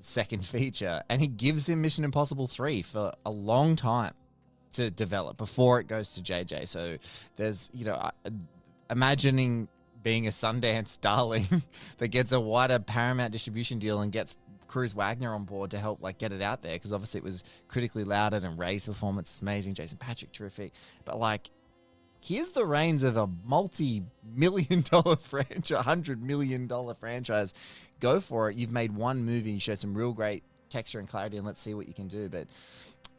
second *laughs* feature, and he gives him Mission Impossible three for a long time to develop before it goes to JJ. So there's you know I- imagining being a Sundance *laughs* darling that gets a wider Paramount distribution deal and gets Cruise Wagner on board to help like get it out there because obviously it was critically lauded and Ray's performance is amazing, Jason Patric terrific, but like here's the reins of a multi-million *laughs* dollar franchise, hundred million dollar franchise. Go for it. You've made one movie, you showed some real great texture and clarity, and let's see what you can do. But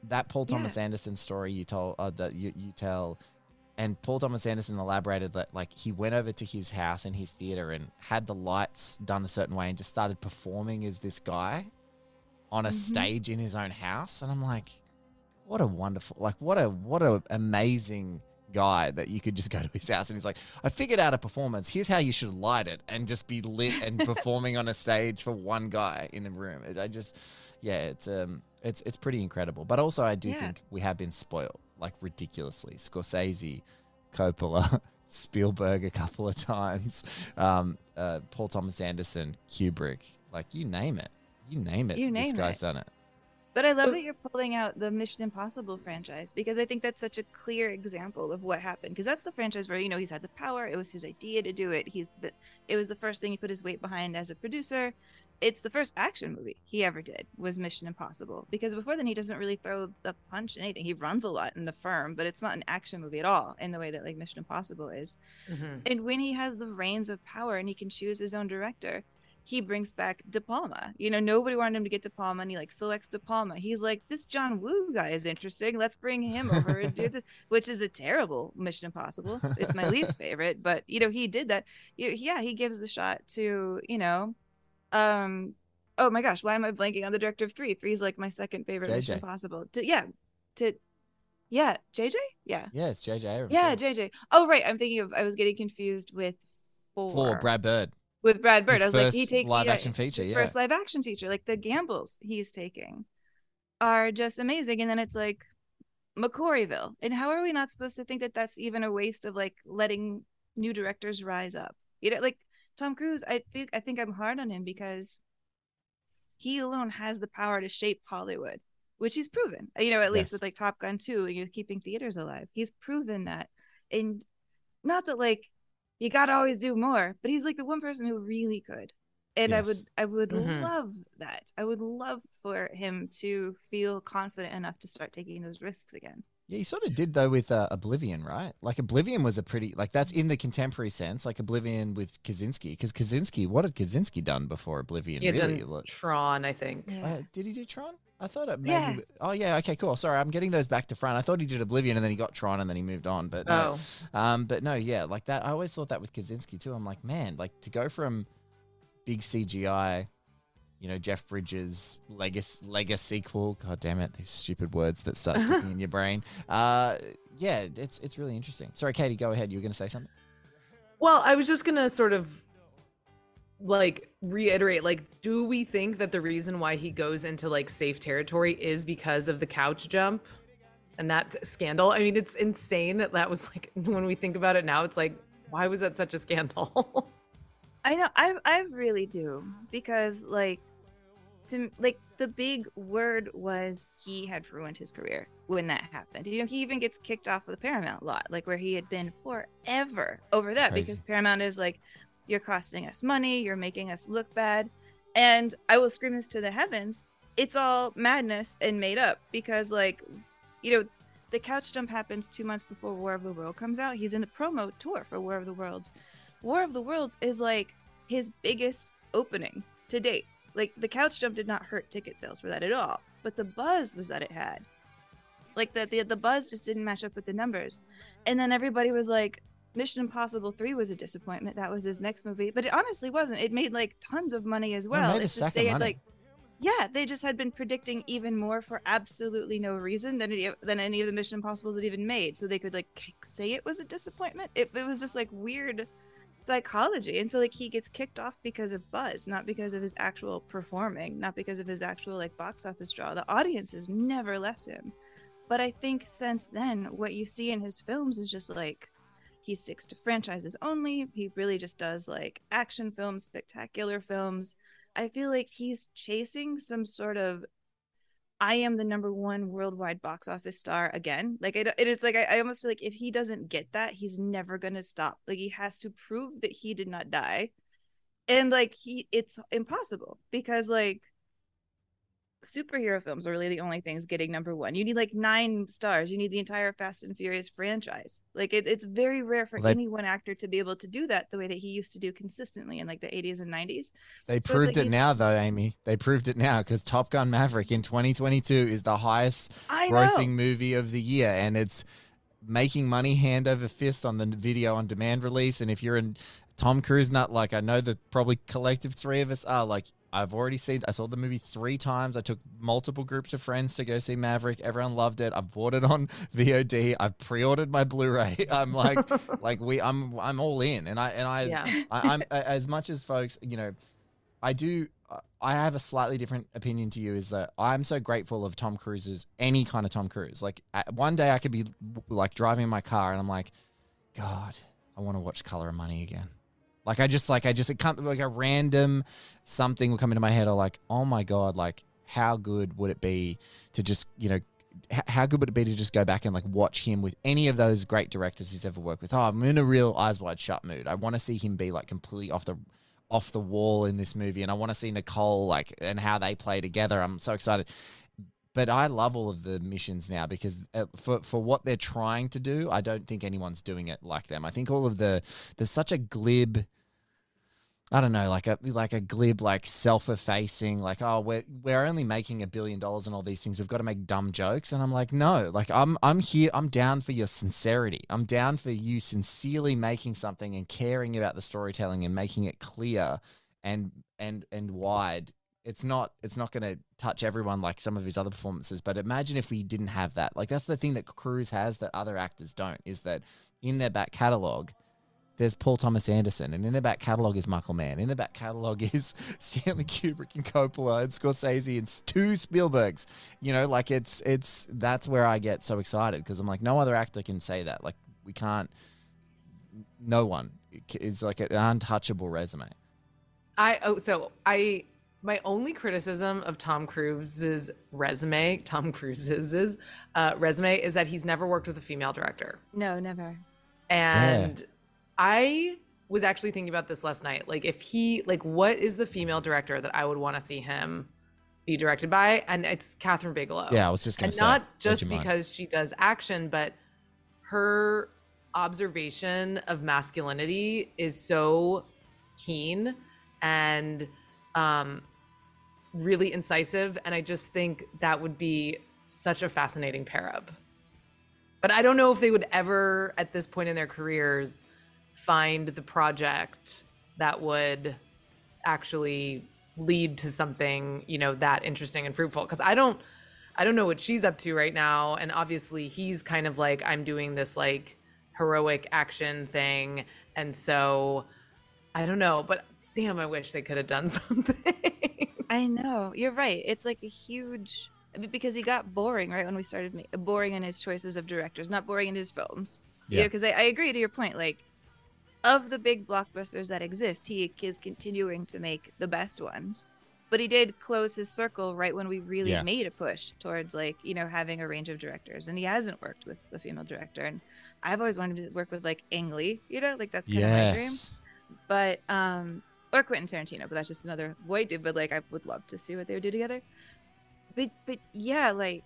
that Paul Thomas Anderson story you told uh, that you, you tell and Paul Thomas Anderson elaborated that like he went over to his house and his theater and had the lights done a certain way and just started performing as this guy on a
Mhm.
stage in his own house. And I'm like what a wonderful like what a what a amazing guy that you could just go to his house and he's like I figured out a performance. Here's how you should light it and just be lit and *laughs* performing on a stage for one guy in a room. I just yeah it's um it's it's pretty incredible. But also I do
Yeah.
think we have been spoiled like ridiculously Scorsese Coppola *laughs* Spielberg a couple of times um uh, Paul Thomas Anderson Kubrick like you name it you name it
You
this guy's
it.
done it
But I love that you're pulling out the Mission Impossible franchise because I think that's such a clear example of what happened. Because that's the franchise where you know he's had the power. It was his idea to do it. He's the, it was the first thing he put his weight behind as a producer. It's the first action movie he ever did was Mission Impossible. Because before then he doesn't really throw the punch in anything. He runs a lot in the firm, but it's not an action movie at all in the way that like Mission Impossible is.
Mhm.
And when he has the reins of power and he can choose his own director, he brings back De Palma. You know, nobody wanted him to get De Palma, and he like selects De Palma. He's like, this John Woo guy is interesting. Let's bring him over and do *laughs* this, which is a terrible Mission Impossible. It's my *laughs* least favorite, but you know, he did that. Yeah, he gives the shot to you know, um, oh my gosh, why am I blanking on the director of three? Three is like my second favorite Mission
JJ.
Impossible. To yeah, to yeah, JJ, yeah.
yeah it's JJ
Yeah, JJ. Oh, right. I'm thinking of. I was getting confused with four.
for Brad Bird
with Brad Bird.
His
I was like, he takes
live
yeah,
action feature,
His
yeah.
first live action feature, like the gambles he's taking, are just amazing. And then it's like McQuarrieville, and how are we not supposed to think that that's even a waste of like letting new directors rise up? You know, like Tom Cruise. I think I think I'm hard on him because he alone has the power to shape Hollywood, which he's proven. You know, at least
Yes.
with like Top Gun 2, you know, keeping theaters alive. He's proven that. And not that like you gotta always do more, but he's like the one person who really could. And I would I would
Mhm.
love that. I would love for him to feel confident enough to start taking those risks again.
Yeah, he sort of did though with uh, Oblivion, right? Like Oblivion was a pretty like that's in the contemporary sense, like Oblivion with Kosinski. Because Kosinski, what had Kosinski done before Oblivion?
He had
really?
done
Like-
Tron, I think.
Uh, did he do Tron? I thought it maybe.
Yeah.
Oh yeah. Okay. Cool. Sorry, I'm getting those back to front. I thought he did Oblivion and then he got Tron and then he moved on. But no.
Oh,
Um. But no. Yeah. Like that. I always thought that with Kosinski too. I'm like, man, like to go from big CGI, you know, Jeff Bridges Legacy Lega sequel. God damn it, these stupid words that start *laughs* sticking in your brain. Uh. Yeah. It's it's really interesting. Sorry, Katie. Go ahead. You were gonna say something.
Well, I was just gonna sort of like reiterate like do we think that the reason why he goes into like safe territory is because of the couch jump and that scandal i mean it's insane that that was like *laughs* when we think about it now it's like why was that such a scandal *laughs*
I know I I really do because like to like the big word was he had ruined his career when that happened. You know, he even gets kicked off of the Paramount lot, like where he had been forever over that
Crazy.
because Paramount is like, you're costing us money, you're making us look bad, and I will scream this to the heavens. It's all madness and made up because like, you know, the couch jump happens two months before War of the World comes out. He's in the promo tour for War of the Worlds. War of the Worlds is like his biggest opening to date. Like the couch jump did not hurt ticket sales for that at all, but the buzz was that it had. Like the the, the buzz just didn't match up with the numbers. And then everybody was like Mission Impossible 3 was a disappointment. That was his next movie, but it honestly wasn't. It made like tons of money as
It
well.
a
It's just
of
they had
money.
like yeah, they just had been predicting even more for absolutely no reason than any, than any of the Mission Impossibles had even made. So they could like say it was a disappointment. It, it was just like weird psychology. And so like he gets kicked off because of buzz, not because of his actual performing, not because of his actual like box office draw. The audience has never left him. But I think since then, what you see in his films is just like he sticks to franchises only. He really just does like action films, spectacular films. I feel like he's chasing some sort of I am the number one worldwide box office star again. Like it, it's like I, I almost feel like if he doesn't get that, he's never gonna stop. Like he has to prove that he did not die, and like he, it's impossible because like superhero films are really the only things getting number one. You need like nine stars. You need the entire Fast and Furious franchise. Like it, it's very rare for
Well, they-
any one actor to be able to do that the way that he used to do consistently in like the 80s and 90s.
They
So
proved
like
it now, though, Amy. They proved it now because Top Gun Maverick in 2022 is the highest grossing movie of the year, and it's making money hand over fist on the video on demand release. And if you're a Tom Cruise nut, like I know that probably collective three of us are, like I've already seen, I saw the movie three times. I took multiple groups of friends to go see Maverick. Everyone loved it. I've bought it on *laughs* VOD. I've pre-ordered my Blu-ray. *laughs* I'm like, *laughs* like we, I'm, I'm all in, and I, and I,
Yeah.
I I'm as much as folks, you know, I do. I have a slightly different opinion to you. Is that I'm so grateful of Tom Cruise's any kind of Tom Cruise. Like one day I could be like driving in my car and I'm like, God, I want to watch Color of Money again. Like I just like I just it come like a random something will come into my head. Or like, oh my God, like how good would it be to just you know. How good would it be to just go back and like watch him with any of those great directors he's ever worked with? Oh, I'm in a real eyes wide shut mood. I want to see him be like completely off the off the wall in this movie and I want to see Nicole like and how they play together. I'm so excited. But I love all of the missions now because uh, for for what they're trying to do, I don't think anyone's doing it like them. I think all of the there's such a glib I don't know, like a like a glib, like self-effacing, like oh, we're we're only making a billion dollars and all these things. We've got to make dumb jokes, and I'm like, no, like I'm I'm here. I'm down for your sincerity. I'm down for you sincerely making something and caring about the storytelling and making it clear and and and wide. It's not it's not going to touch everyone like some of his other performances. But imagine if we didn't have that. Like that's the thing that Cruise has that other actors don't. Is that in their back catalog there's Paul Thomas Anderson, and in their back catalogue is Michael Mann. In the back catalogue *laughs* is Stanley Kubrick and Coppola and Scorsese and two Spielbergs. You know, like it's it's that's where I get so excited because I'm like, no other actor can say that. Like we can't. No one is like an untouchable resume.
I oh so I my only criticism of Tom Cruise's resume, Tom Cruise's uh, resume, is that he's never worked with a female director.
No, never.
And I was actually thinking about this last night. Like, if he, like, what is the female director that I would want to see him be directed by? And it's Kathryn Bigelow.
Yeah, I was just gonna
and
say,
not just because she does action, but her observation of masculinity is so keen and um, really incisive. And I just think that would be such a fascinating pair up. But I don't know if they would ever, at this point in their careers, find the project that would actually lead to something, you know, that interesting and fruitful. Because I don't, I don't know what she's up to right now. And obviously, he's kind of like, I'm doing this like heroic action thing. And so I don't know. But damn, I wish they could have done *laughs* something.
I know. You're right. It's like a huge because he got boring right when we started boring in his choices of directors, not boring in his films. Yeah.
Yeah.
Because I, I agree to your point. Like, of the big blockbusters that exist, he is continuing to make the best ones. But he did close his circle right when we really
Yeah.
made a push towards like you know having a range of directors, and he hasn't worked with a female director. And I've always wanted to work with like Ang Lee, you know, like that's kind of my dream but um or Quentin Tarantino, but that's just another white dude. But like I would love to see what they would do together. But but yeah, like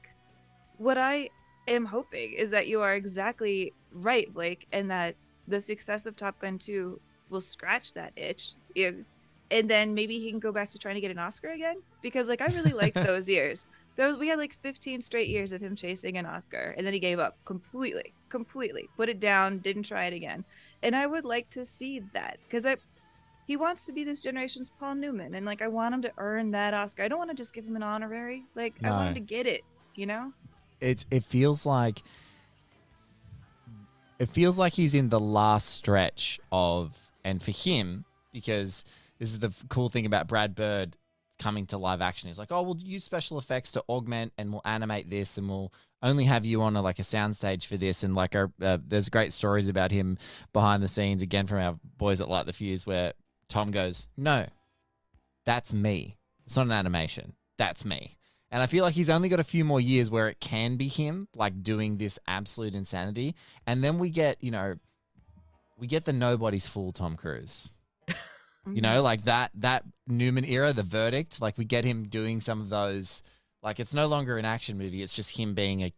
what I am hoping is that you are exactly right, Blake, and that the success of Top Gun 2 will scratch that itch. And then maybe he can go back to trying to get an Oscar again. Because like I really liked *laughs* those years. Those we had like 15 straight years of him chasing an Oscar, and then he gave up completely, completely, put it down, didn't try it again. And I would like to see that because I he wants to be this generation's Paul Newman, and like I want him to earn that Oscar. I don't want to just give him an honorary. Like I want him to get it. You know?
it's it feels like it feels like he's in the last stretch of and for him because this is the cool thing about Brad Bird coming to live action. He's like oh we'll use special effects to augment and we'll animate this and we'll only have you on a, like a soundstage for this. And like a, uh, there's great stories about him behind the scenes again from our boys at Light the Fuse where Tom goes no that's me. It's not an animation. That's me and I feel like he's only got a few more years where it can be him, like doing this absolute insanity. And then we get, you know, we get the nobody's fool Tom Cruise. You know, mm-hmm. like that that Newman era, the verdict, like we get him doing some of those like it's no longer an action movie, it's just him being a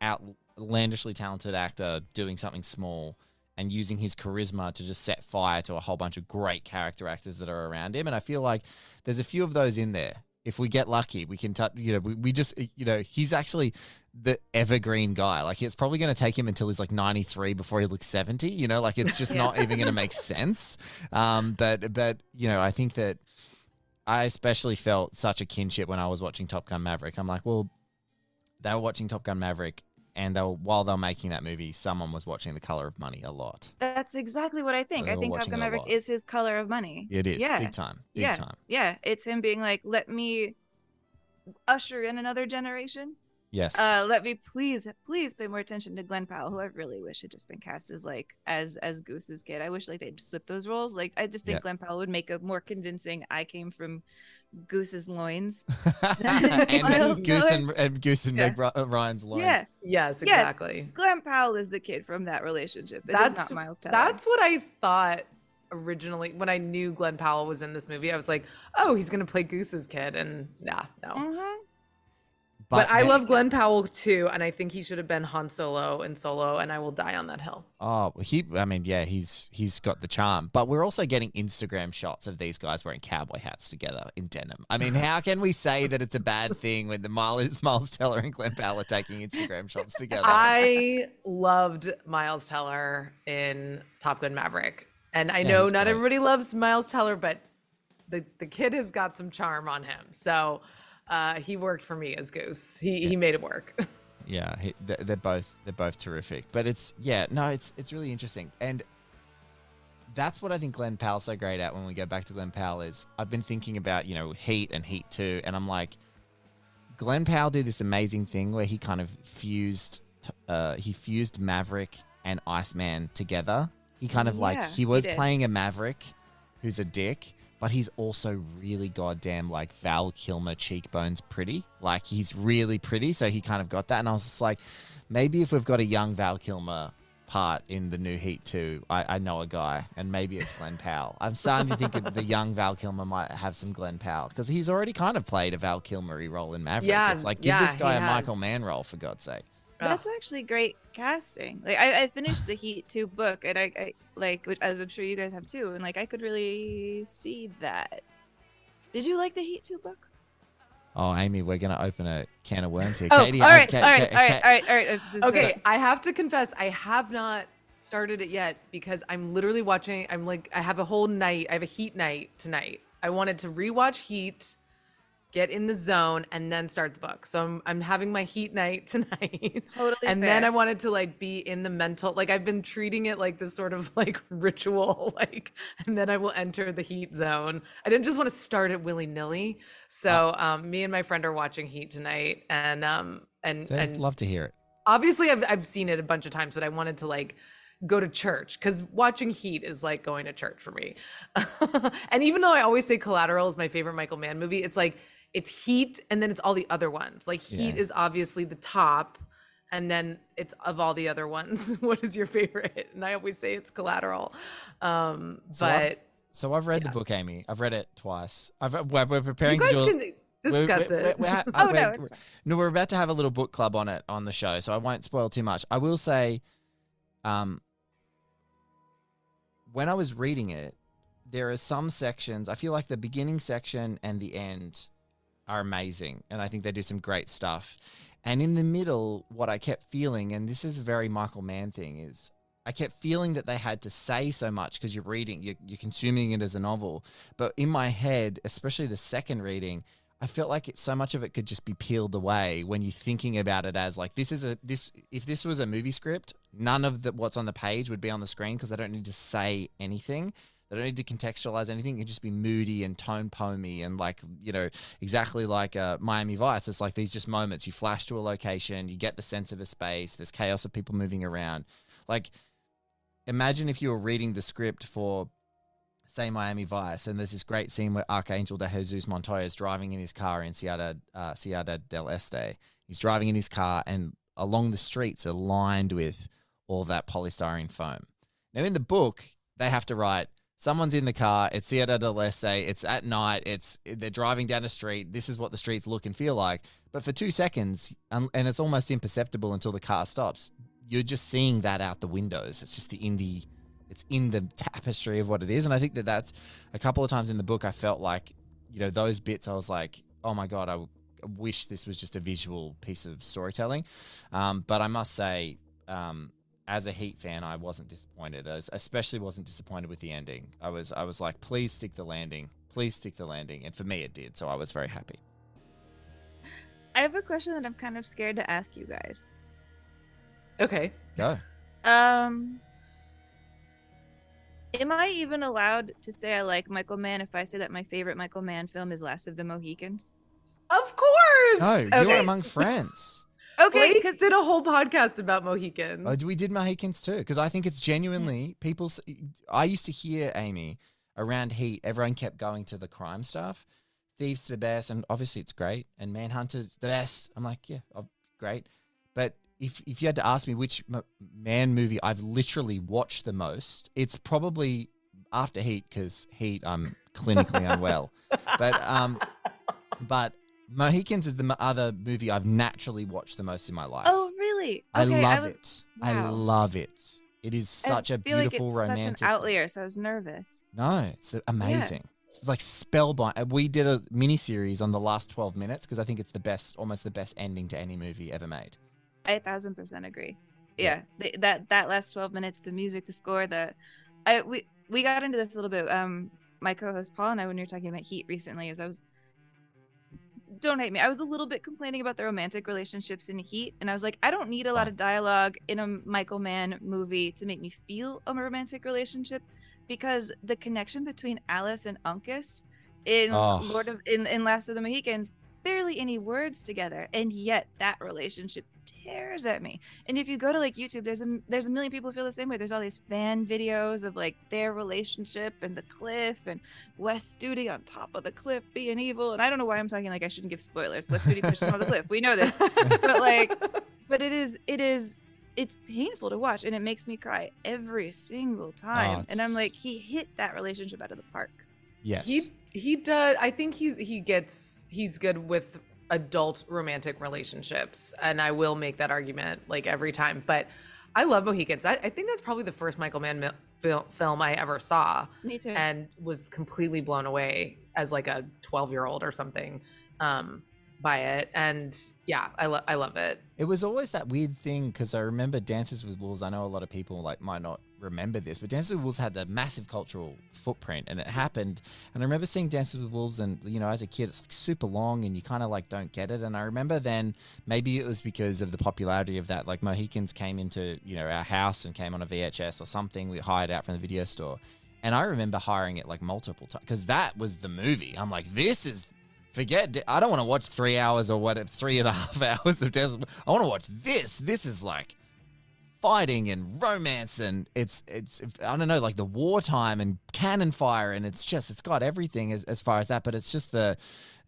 outlandishly talented actor doing something small and using his charisma to just set fire to a whole bunch of great character actors that are around him. And I feel like there's a few of those in there. If we get lucky, we can touch, you know, we, we just, you know, he's actually the evergreen guy. Like it's probably going to take him until he's like 93 before he looks 70, you know, like it's just *laughs*
Yeah.
not even going to make sense. Um, but, but, you know, I think that I especially felt such a kinship when I was watching Top Gun Maverick. I'm like, well, they were watching Top Gun Maverick, and they were, while they were making that movie, someone was watching The Color of Money a lot.
That's exactly what I think. I think Top Gun Maverick is his color of money.
It is
Yeah.
big time, big
yeah.
time.
Yeah. It's him being like, let me usher in another generation.
Yes.
Uh, let me please, please pay more attention to Glen Powell, who I really wish had just been cast as like as as Goose's kid. I wish like they'd swip those roles. Like I just think
Yeah.
Glen Powell would make a more convincing. I came from Goose's loins. *laughs* *laughs*
and
Miles
Goose and, and Goose and
Yeah.
Meg uh, Ryan's loins.
Yeah,
yes,
Yeah.
exactly.
Glen Powell is the kid from that relationship. It is
That's
not Miles Teller.
That's what I thought originally when I knew Glen Powell was in this movie. I was like, oh, he's gonna play Goose's kid, and nah, no.
Mhm.
But, I love Glen Powell too, and I think he should have been Han Solo in Solo, and I will die on that hill.
Oh, he. I mean, yeah, he's he's got the charm. But we're also getting Instagram shots of these guys wearing cowboy hats together in denim. I mean, how can we say that it's a bad thing when the Miles, *laughs* Miles Teller and Glen Powell are taking Instagram shots together?
I loved Miles Teller in Top Gun Maverick, and I
Yeah,
know not
great.
everybody loves Miles Teller, but the the kid has got some charm on him, so uh, he worked for me as Goose. He he made it work. *laughs*
Yeah, he, they're, both they're both terrific. But it's yeah, no, it's it's really interesting, and that's what I think Glen Powell's so great at. When we go back to Glen Powell, is I've been thinking about you know Heat and Heat Two, and I'm like, Glen Powell did this amazing thing where he kind of fused uh, he fused Maverick and Iceman together. He kind of like
Yeah,
he
he
was
did.
playing a Maverick who's a dick, but he's also really goddamn like Val Kilmer cheekbones pretty. Like he's really pretty, so he kind of got that. And I was just like, maybe if we've got a young Val Kilmer part in the new Heat 2, I, I know a guy, and maybe it's Glen *laughs* Powell. I'm starting to think of the young Val Kilmer might have some Glen Powell because he's already kind of played a Val Kilmer role in Maverick.
Yeah,
it's like, give
yeah,
this guy a Michael
has.
Mann role, for God's sake.
That's actually great casting. Like I, I finished the Heat two book, and I, I like which, as I'm sure you guys have too, and like I could really see that. Did you like the Heat two book?
Oh, Amy, we're going to open a can of worms here.
Oh,
Katie,
all
I-
right,
Ka-
all right,
Ka-
all right,
Ka-
all right, all right.
Okay,
it.
I have to confess, I have not started it yet because I'm literally watching. I'm like, I have a whole night. I have a Heat night tonight. I wanted to rewatch Heat, get in the zone, and then start the book. So I'm I'm having my Heat night *laughs* tonight.
Totally
and then. I wanted to like be in the mental. Like I've been treating it like this sort of *laughs* like ritual. *laughs* Like, and then I will enter the Heat zone. I didn't just want to start it willy nilly. So um, me and my friend are watching Heat tonight, and um and and
I'd love to hear it.
obviously I've I've seen it a bunch of times, but I wanted to like go to church because watching Heat is like going to church for me. and even though I always say Collateral is my favorite Michael Mann movie, it's like it's Heat and then it's all the other ones. Like Heat
Yeah.
is obviously the top, and then it's of all the other ones. *laughs* what is your favorite? And I always say it's Collateral. Um,
So I've-
but
So I've read the book, Amy. I've read it twice. I've, we're, we're preparing
you guys
to
can discuss
we're-
it.
we're- we're *laughs*
Oh, no,
no, we're about to have a little book club on it on the show, so I won't spoil too much. I will say, um, when I was reading it, there are some sections. I feel like the beginning section and the end are amazing, and I think they do some great stuff. And in the middle, what I kept feeling, and this is a very Michael Mann thing, is I kept feeling that they had to say so much because you're reading, you're, you're consuming it as a novel. But in my head, especially the second reading, I felt like it, so much of it could just be peeled away when you're thinking about it as like this is a this if this was a movie script, none of the what's on the page would be on the screen because they don't need to say anything. They don't need to contextualize anything. It can just be moody and tone poemy and like you know exactly like uh, Miami Vice. It's like these just moments. You flash to a location, you get the sense of a space. There's chaos of people moving around. Like imagine if you were reading the script for say Miami Vice, and there's this great scene where Archangel de Jesus Montoya is driving in his car in Ciudad, uh, Ciudad del Este. He's driving in his car, and along the streets are lined with all that polystyrene foam. Now, in the book, they have to write, someone's in the car, it's Ciudad del Este, it's at night, it's they're driving down a street, this is what the streets look and feel like. But for two seconds, and it's almost imperceptible until the car stops, you're just seeing that out the windows. It's just the in the it's in the tapestry of what it is and i think that that's a couple of times in the book i felt like you know those bits i was like oh my god i wish this was just a visual piece of storytelling um, but i must say um, as a heat fan i wasn't disappointed I was, especially wasn't disappointed with the ending i was i was like please stick the landing please stick the landing and for me it did so i was very happy
I have a question that I'm kind of scared to ask you guys.
okay.
go
Um, am I even allowed to say I like Michael Mann if I say that my favorite Michael Mann film is Last of the Mohicans?
Of course.
no you
Okay.
are among *laughs* friends
Okay, because
did a whole podcast about Mohicans.
Oh, we did Mohicans too, because I think it's genuinely people. I used to hear Amy around Heat. Everyone kept going to the crime stuff. Thieves the best, and obviously it's great. And Manhunter's the best. I'm like, yeah, oh, great. But if if you had to ask me which m- Mann movie I've literally watched the most, it's probably after Heat, because Heat I'm clinically unwell. *laughs* But um, but Mohicans is the other movie I've naturally watched the most in my life.
oh really?
I
Okay,
love
was,
it. I love it. It is such
I
a
like
beautiful
it's
romantic.
Such an outlier, so I was nervous.
No, it's amazing. It's like spellbind. uh, We did a mini series on the last twelve minutes because I think it's the best, almost the best ending to any movie ever made.
I a thousand percent agree.
Yeah.
Yeah, th- that that last twelve minutes, the music, the score, the, I we we got into this a little bit. Um, my co-host Paul and I, when we were talking about Heat recently, is I was, don't hate me, I was a little bit complaining about the romantic relationships in Heat, and I was like, I don't need a lot of dialogue in a Michael Mann movie to make me feel a romantic relationship, because the connection between Alice and Uncas in
Oh.
Lord of in in Last of the Mohicans barely any words together and yet that relationship tears at me and if you go to like youtube there's a there's a million people who feel the same way there's all these fan videos of like their relationship and the cliff and wes studi on top of the cliff being evil and i don't know why i'm talking like i shouldn't give spoilers wes studi pushed him off the cliff we know this but like *laughs* but it is it is it's painful to watch and it makes me cry every single time. and I'm like, he hit that relationship out of the park.
Yes.
He he does. I think he's he gets he's good with adult romantic relationships, and I will make that argument like every time. But I love Mohicans. I, I think that's probably the first Michael Mann mil- fil- film I ever saw,
Me too.
and was completely blown away as like a twelve year old or something um, by it. And yeah, I lo- I love it.
It was always that weird thing because I remember Dances with Wolves. I know a lot of people like might not remember this, but Dances with Wolves had a massive cultural footprint, and it happened. And I remember seeing Dances with Wolves, and you know, as a kid, it's like super long, and you kind of like don't get it. And I remember then maybe it was because of the popularity of that. Like Mohicans came into you know our house and came on a VHS or something. We hired out from the video store, and I remember hiring it like multiple times because that was the movie. I'm like, this is forget. I don't want to watch three hours or what, three and a half *laughs* hours of Dances. I want to watch this. This is like fighting and romance and it's it's I don't know like the wartime and cannon fire and it's just it's got everything as, as far as that but it's just the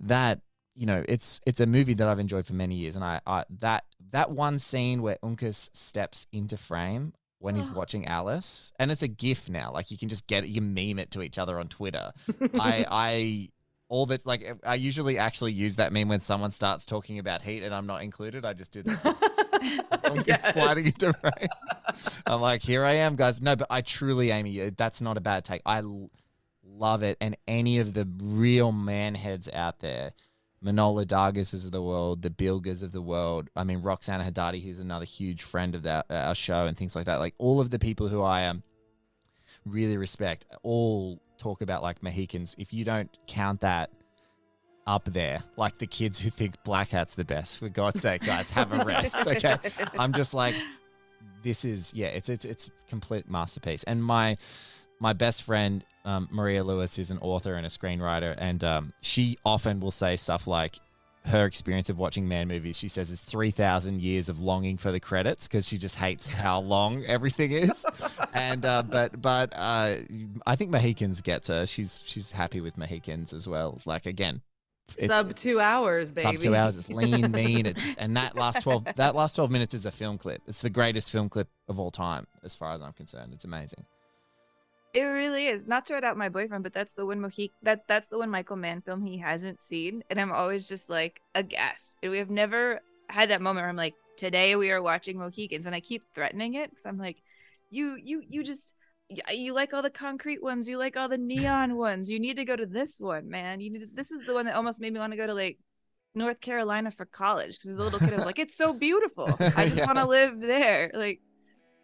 that you know it's it's a movie that I've enjoyed for many years and I, I that that one scene where Uncas steps into frame when he's watching Alice and it's a gif now like you can just get it you meme it to each other on Twitter. *laughs* I I all that like I usually actually use that meme when someone starts talking about heat and I'm not included I just did that *laughs* gets sliding into frame. *laughs* I'm like, here I am, guys. No, but I truly, Amy, uh, that's not a bad take. I l- love it. And any of the real Mann heads out there, Manohla Dargis of the world, the Bilgas of the world. I mean, Roxana Hadadi, who's another huge friend of that, our show and things like that. Like all of the people who I um, really respect, all talk about like Mohicans. If you don't count that up there, like the kids who think Blackhat's the best, for God's sake, guys, have a rest. *laughs* Okay. I'm just like, this is yeah, it's it's it's complete masterpiece. And my my best friend um, Maria Lewis is an author and a screenwriter, and um, she often will say stuff like her experience of watching Mann movies. She says is three thousand years of longing for the credits because she just hates how long *laughs* everything is. and uh, but but uh, I think Mohicans gets her. She's she's happy with Mohicans as well. Like again. it's-
Sub two hours, baby.
up two hours. It's lean, mean. It just, and that last twelve *laughs* that last twelve minutes is a film clip. It's the greatest film clip of all time, as far as I'm concerned. It's amazing.
It really is. Not to write out my boyfriend, but that's the one Mohic that that's the one Michael Mann film he hasn't seen, and I'm always just like aghast. And we have never had that moment where I'm like, today we are watching Mohicans, and I keep threatening it because I'm like, you you you just you like all the concrete ones, you like all the neon ones. You need to go to this one, man. You need to, this is the one that almost made me want to go to like North Carolina for college because as a little kid I was like, it's so beautiful. I *laughs* just
Yeah.
want to live there. Like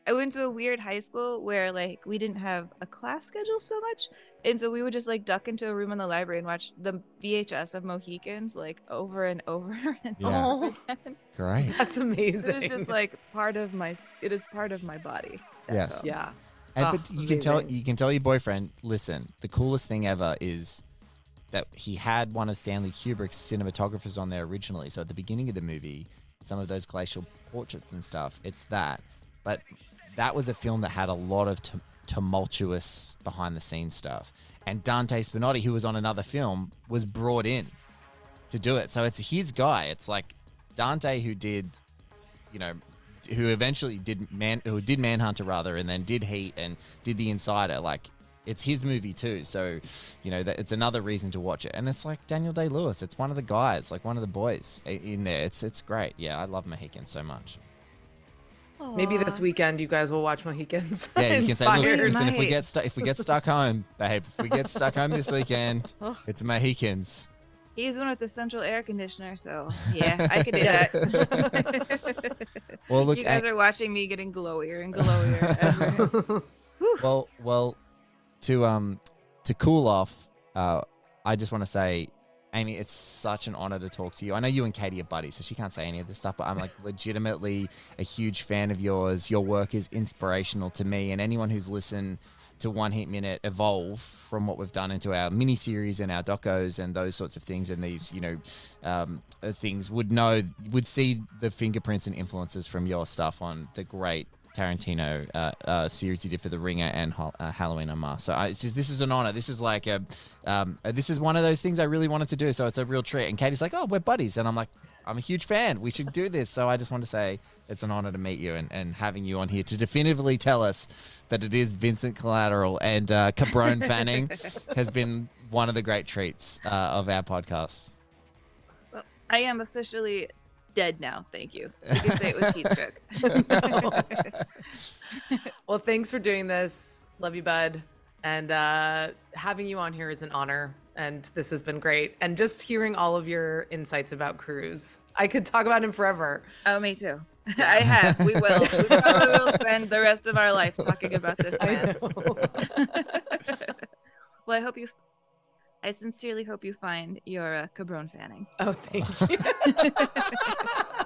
I went to a weird high school where like we didn't have a class schedule so much. And so we would just like duck into a room in the library and watch the VHS of Mohicans like over and over *laughs* and
Yeah.
over oh. again.
Great.
That's amazing.
It is just like part of my it is part of my body. that
Yes.
film.
yeah.
And
Oh,
but you can tell you can tell your boyfriend, listen, the coolest thing ever is that he had one of Stanley Kubrick's cinematographers on there originally. So at the beginning of the movie, some of those glacial portraits and stuff, it's that. But that was a film that had a lot of tum- tumultuous behind the scenes stuff. And Dante Spinotti, who was on another film, was brought in to do it. So it's his guy. It's like Dante who did you know, who eventually did man, who did Manhunter rather, and then did Heat and did The Insider. Like, it's his movie too. So, you know, that it's another reason to watch it. And it's like Daniel Day Lewis. It's one of the guys, like one of the boys in there. It's it's great. Yeah, I love Mohican so much.
Maybe this weekend you guys will watch Mohicans.
Yeah, you *laughs* can say, look, listen, if we get stuck, if we get stuck home, babe, if we get stuck home this weekend, *laughs* it's Mohicans.
He's one with the central air conditioner, so *laughs* yeah, I could do that.
Well, look,
you guys
I-
are watching me getting glowier and glowier.
well, well, to um to cool off, uh, I just want to say, Amy, it's such an honor to talk to you. I know you and Katie are buddies, so she can't say any of this stuff, but I'm like *laughs* legitimately a huge fan of yours. Your work is inspirational to me, and anyone who's listened to One Heat Minute evolve from what we've done into our mini series and our docos and those sorts of things, and these you know um, uh, things would know would see the fingerprints and influences from your stuff on the great Tarantino uh, uh, series he did for The Ringer and Hol- uh, Halloween Unmasked. So I, just, this is an honor. This is like a, um, this is one of those things I really wanted to do. So it's a real treat. And Katie's like, oh, we're buddies, and I'm like, I'm a huge fan. We should do this. So I just want to say it's an honor to meet you and, and having you on here to definitively tell us that it is Vincent Collateral and uh, Cabron *laughs* Fanning has been one of the great treats uh, of our podcast.
Well, I am officially dead now. Thank you. You can say it was heat stroke. *laughs* *laughs*
well, thanks for doing this. Love you, bud. And uh, having you on here is an honor. And this has been great. And just hearing all of your insights about Cruise, I could talk about him forever.
Oh, me too. *laughs* I have. We will. We probably will spend the rest of our life talking about this man. well, I hope you. I sincerely hope you find your uh, Cabron fanning.
Oh, thank you. *laughs* *laughs* *laughs*